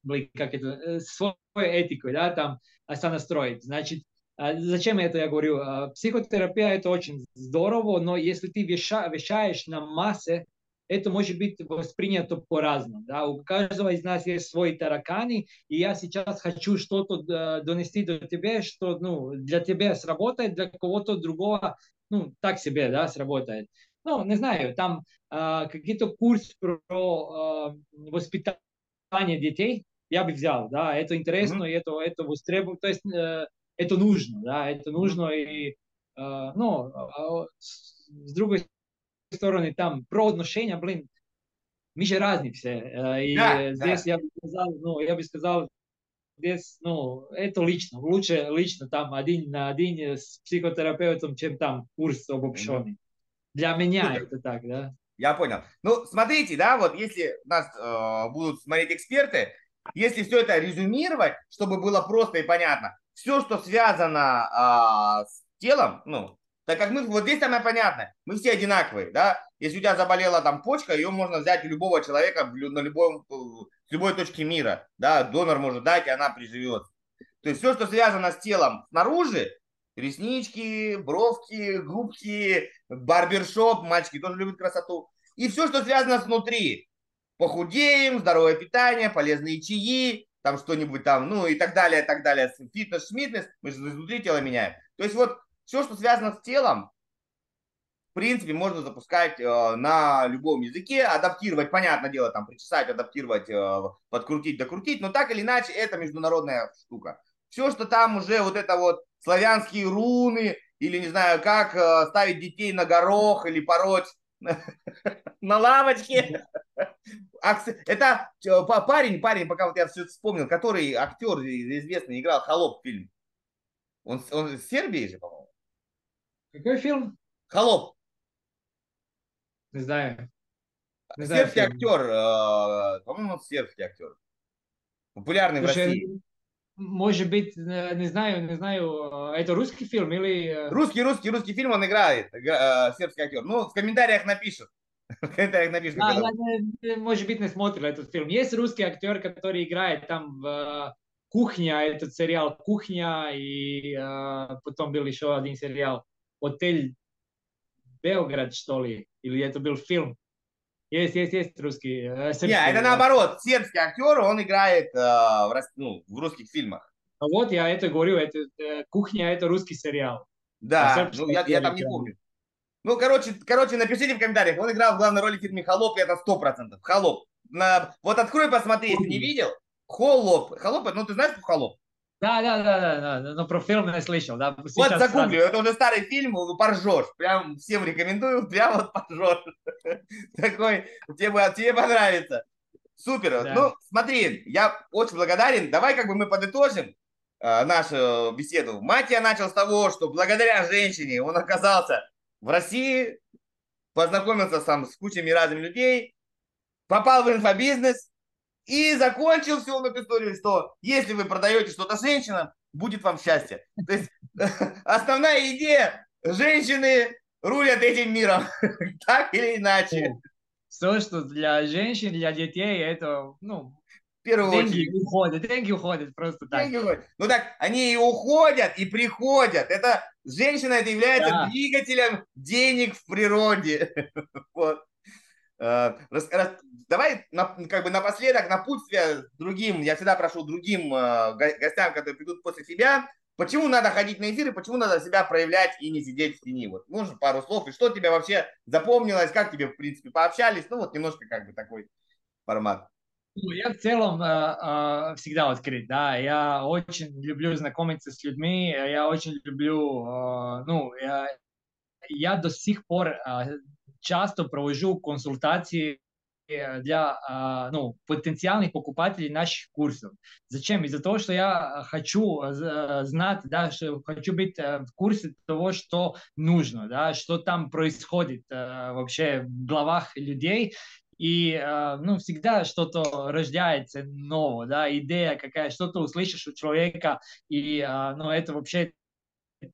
блин, как это, э, свою этику, да, там сонастроить. Значит, э, зачем это я говорю? Э, Психотерапия это очень здорово, но если ты веша, вещаешь на массе, это может быть воспринято по-разному. Да? У каждого из нас есть свои тараканы, и я сейчас хочу что-то донести до тебя, что ну, для тебя сработает, для кого-то другого ну, так себе да, сработает. Ну, не знаю, там э, какие-то курс про э, воспитание детей я бы взял, да, это интересно, Мгм. и это, это востребовано, то есть э, это нужно, да, это нужно, и, э, ну, а, с, другой стороны, там про отношения, блин, мы же разные все, э, и Да, э, здесь я бы сказал, ну, я бы сказал, здесь, ну, это лично, лучше лично там один на один с психотерапевтом, чем там курс обобщенный. Для меня Супер. это так, да. Я понял. Ну, смотрите, да, вот если нас э, будут смотреть эксперты, если все это резюмировать, чтобы было просто и понятно, все, что связано а, с телом, ну, так как мы, вот здесь самое понятное, мы все одинаковые, да, если у тебя заболела там почка, ее можно взять у любого человека на любом, э, с любой точки мира, да, донор может дать, и она приживется. То есть все, что связано с телом снаружи, реснички, бровки, губки, барбершоп, мальчики тоже любят красоту, и все, что связано снутри, похудеем, здоровое питание, полезные чаи, там что-нибудь там, ну и так далее, так далее, фитнес, шмитнес, мы же изнутри тело меняем. То есть вот все, что связано с телом, принципе, можно запускать э, на любом языке, адаптировать, понятное дело, там, причесать, адаптировать, э, подкрутить, докрутить, но так или иначе, это международная штука. Все, что там уже вот это вот славянские руны, или не знаю, как э, ставить детей на горох или пороть на лавочке. Это э, па- парень, парень, пока вот я все вспомнил, который актер известный играл Холоп фильм. Он, он из Сербии же, по-моему. Какой фильм? Холоп. Не знаю. Не знаю Сербский фильм. актер, э, по-моему, он сербский актер. Популярный в Слушай, России. Может быть, не знаю, не знаю, э, это русский фильм или... э, Русский, русский, русский фильм он играет, игра- сербский актер. Ну, в комментариях напишут. В комментариях напишут. Да, когда- я, не- может быть, не смотрел этот фильм. Есть русский актер, который играет там в «Кухня», этот сериал «Кухня», и потом был еще один сериал «Отель Белград», что ли, или это был фильм. Есть, есть, есть русский. э, Не, сербский, это наоборот. Сербский актер, он играет э, в, ну, в русских фильмах. а Вот я это говорю, это э, «Кухня» — это русский сериал. А Да, сербский ну я, я там не помню. Ну, короче, короче, напишите в комментариях. Он играл в главной роли в фильме «Холоп», и это сто процентов. «Холоп». На... Вот открой, посмотри, если не видел. «Холоп». «Холоп», ну ты знаешь, что «Холоп»? Да, да, да, да, да, но про фильм не слышал. Да. вот загугли, сразу... это уже старый фильм, поржешь. Прям всем рекомендую, прям вот поржешь. Такой, тебе, тебе понравится. Супер. Да. Ну, смотри, я очень благодарен. Давай как бы мы подытожим э, нашу беседу. Матья начал с того, что благодаря женщине он оказался в России, познакомился сам с кучами разных людей, попал в инфобизнес, и закончил всю эту историю, что если вы продаете что-то женщинам, будет вам счастье. То есть основная идея, женщины рулят этим миром, так или иначе. Все, что для женщин, для детей, это, ну, первую деньги очередь. уходят, деньги уходят просто так. Деньги уходят. Ну так, они и уходят, и приходят. Это женщина, это является да. двигателем денег в природе. вот. Э, давай на, как бы напоследок напутствие другим, я всегда прошу другим э, гостям, которые придут после тебя, почему надо ходить на эфиры, почему надо себя проявлять и не сидеть в тени. Вот, можно пару слов, и что тебе вообще запомнилось, как тебе, в принципе, пообщались, ну вот немножко как бы такой формат. Ну, я в целом э, э, всегда открыт, да, я очень люблю знакомиться с людьми, я очень люблю, э, ну, я, я до сих пор э, часто провожу консультации для а, ну, потенциальных покупателей наших курсов. Зачем? Из-за того, что я хочу э, знать, да, что хочу быть э, в курсе того, что нужно, да, что там происходит вообще в головах людей. И ну, всегда что-то рождается новое, да, идея какая, что-то услышишь у человека, и ну, это вообще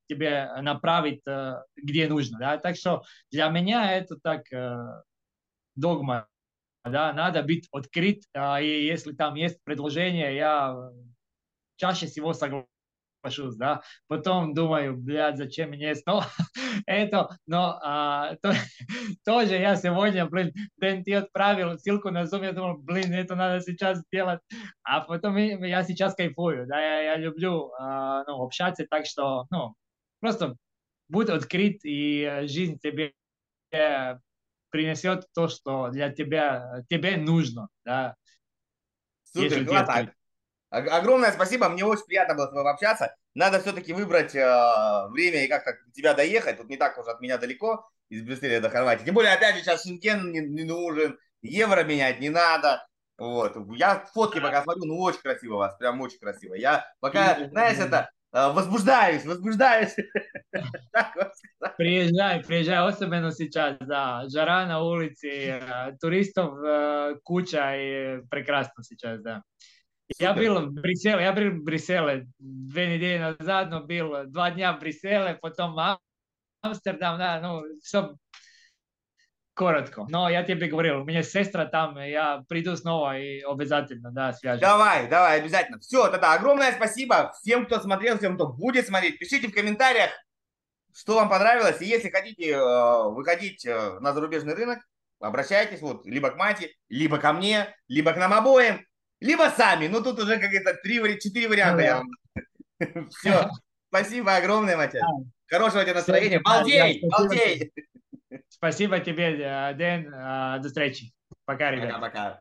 тебе направить э, где нужно. Да? Так что для меня это так э, догма. Да? Надо быть открыт, а, и если там есть предложение, я чаще всего соглашусь, да. Потом думаю, блядь, зачем мне снова это, но а, то, тоже я сегодня, блин, блин, ты отправил ссылку на Zoom, я думал, блин, это надо сейчас сделать, а потом я сейчас кайфую, да, я, я люблю а, ну, общаться, так что, ну, просто будь открыт, и жизнь тебе принесет то, что для тебя, тебе нужно, да. Супер, классно. Огромное спасибо, мне очень приятно было с тобой общаться. Надо все-таки выбрать э, время и как-то тебя доехать. Тут не так уж от меня далеко, из Брюсселя до Хорватии. Тем более, опять же, сейчас Шенген не, не нужен, евро менять не надо. Вот. Я фотки пока смотрю, ну очень красиво у вас, прям очень красиво. Я пока, знаешь, это возбуждаюсь, возбуждаюсь. Приезжай, приезжай, особенно сейчас, да. Жара на улице, э, туристов э, куча и прекрасно сейчас, да. Я был в Брюсселе, я был в Брюсселе две недели назад, но был два дня в Брюсселе, потом Амстердам, да, ну, все коротко. Но я тебе говорил, у меня сестра там, я приду снова и обязательно, да, свяжусь. Давай, давай, обязательно. Все, тогда огромное спасибо всем, кто смотрел, всем, кто будет смотреть. Пишите в комментариях, что вам понравилось. И если хотите э, выходить э, на зарубежный рынок, обращайтесь вот либо к Мате, либо ко мне, либо к нам обоим либо сами. Ну, тут уже какие-то три, четыре варианта. я вам... Все. Спасибо огромное, Матя. Хорошего тебе настроения. Балдей! Балдей! Спасибо тебе, Дэн. До встречи. Пока, ребята. Пока-пока.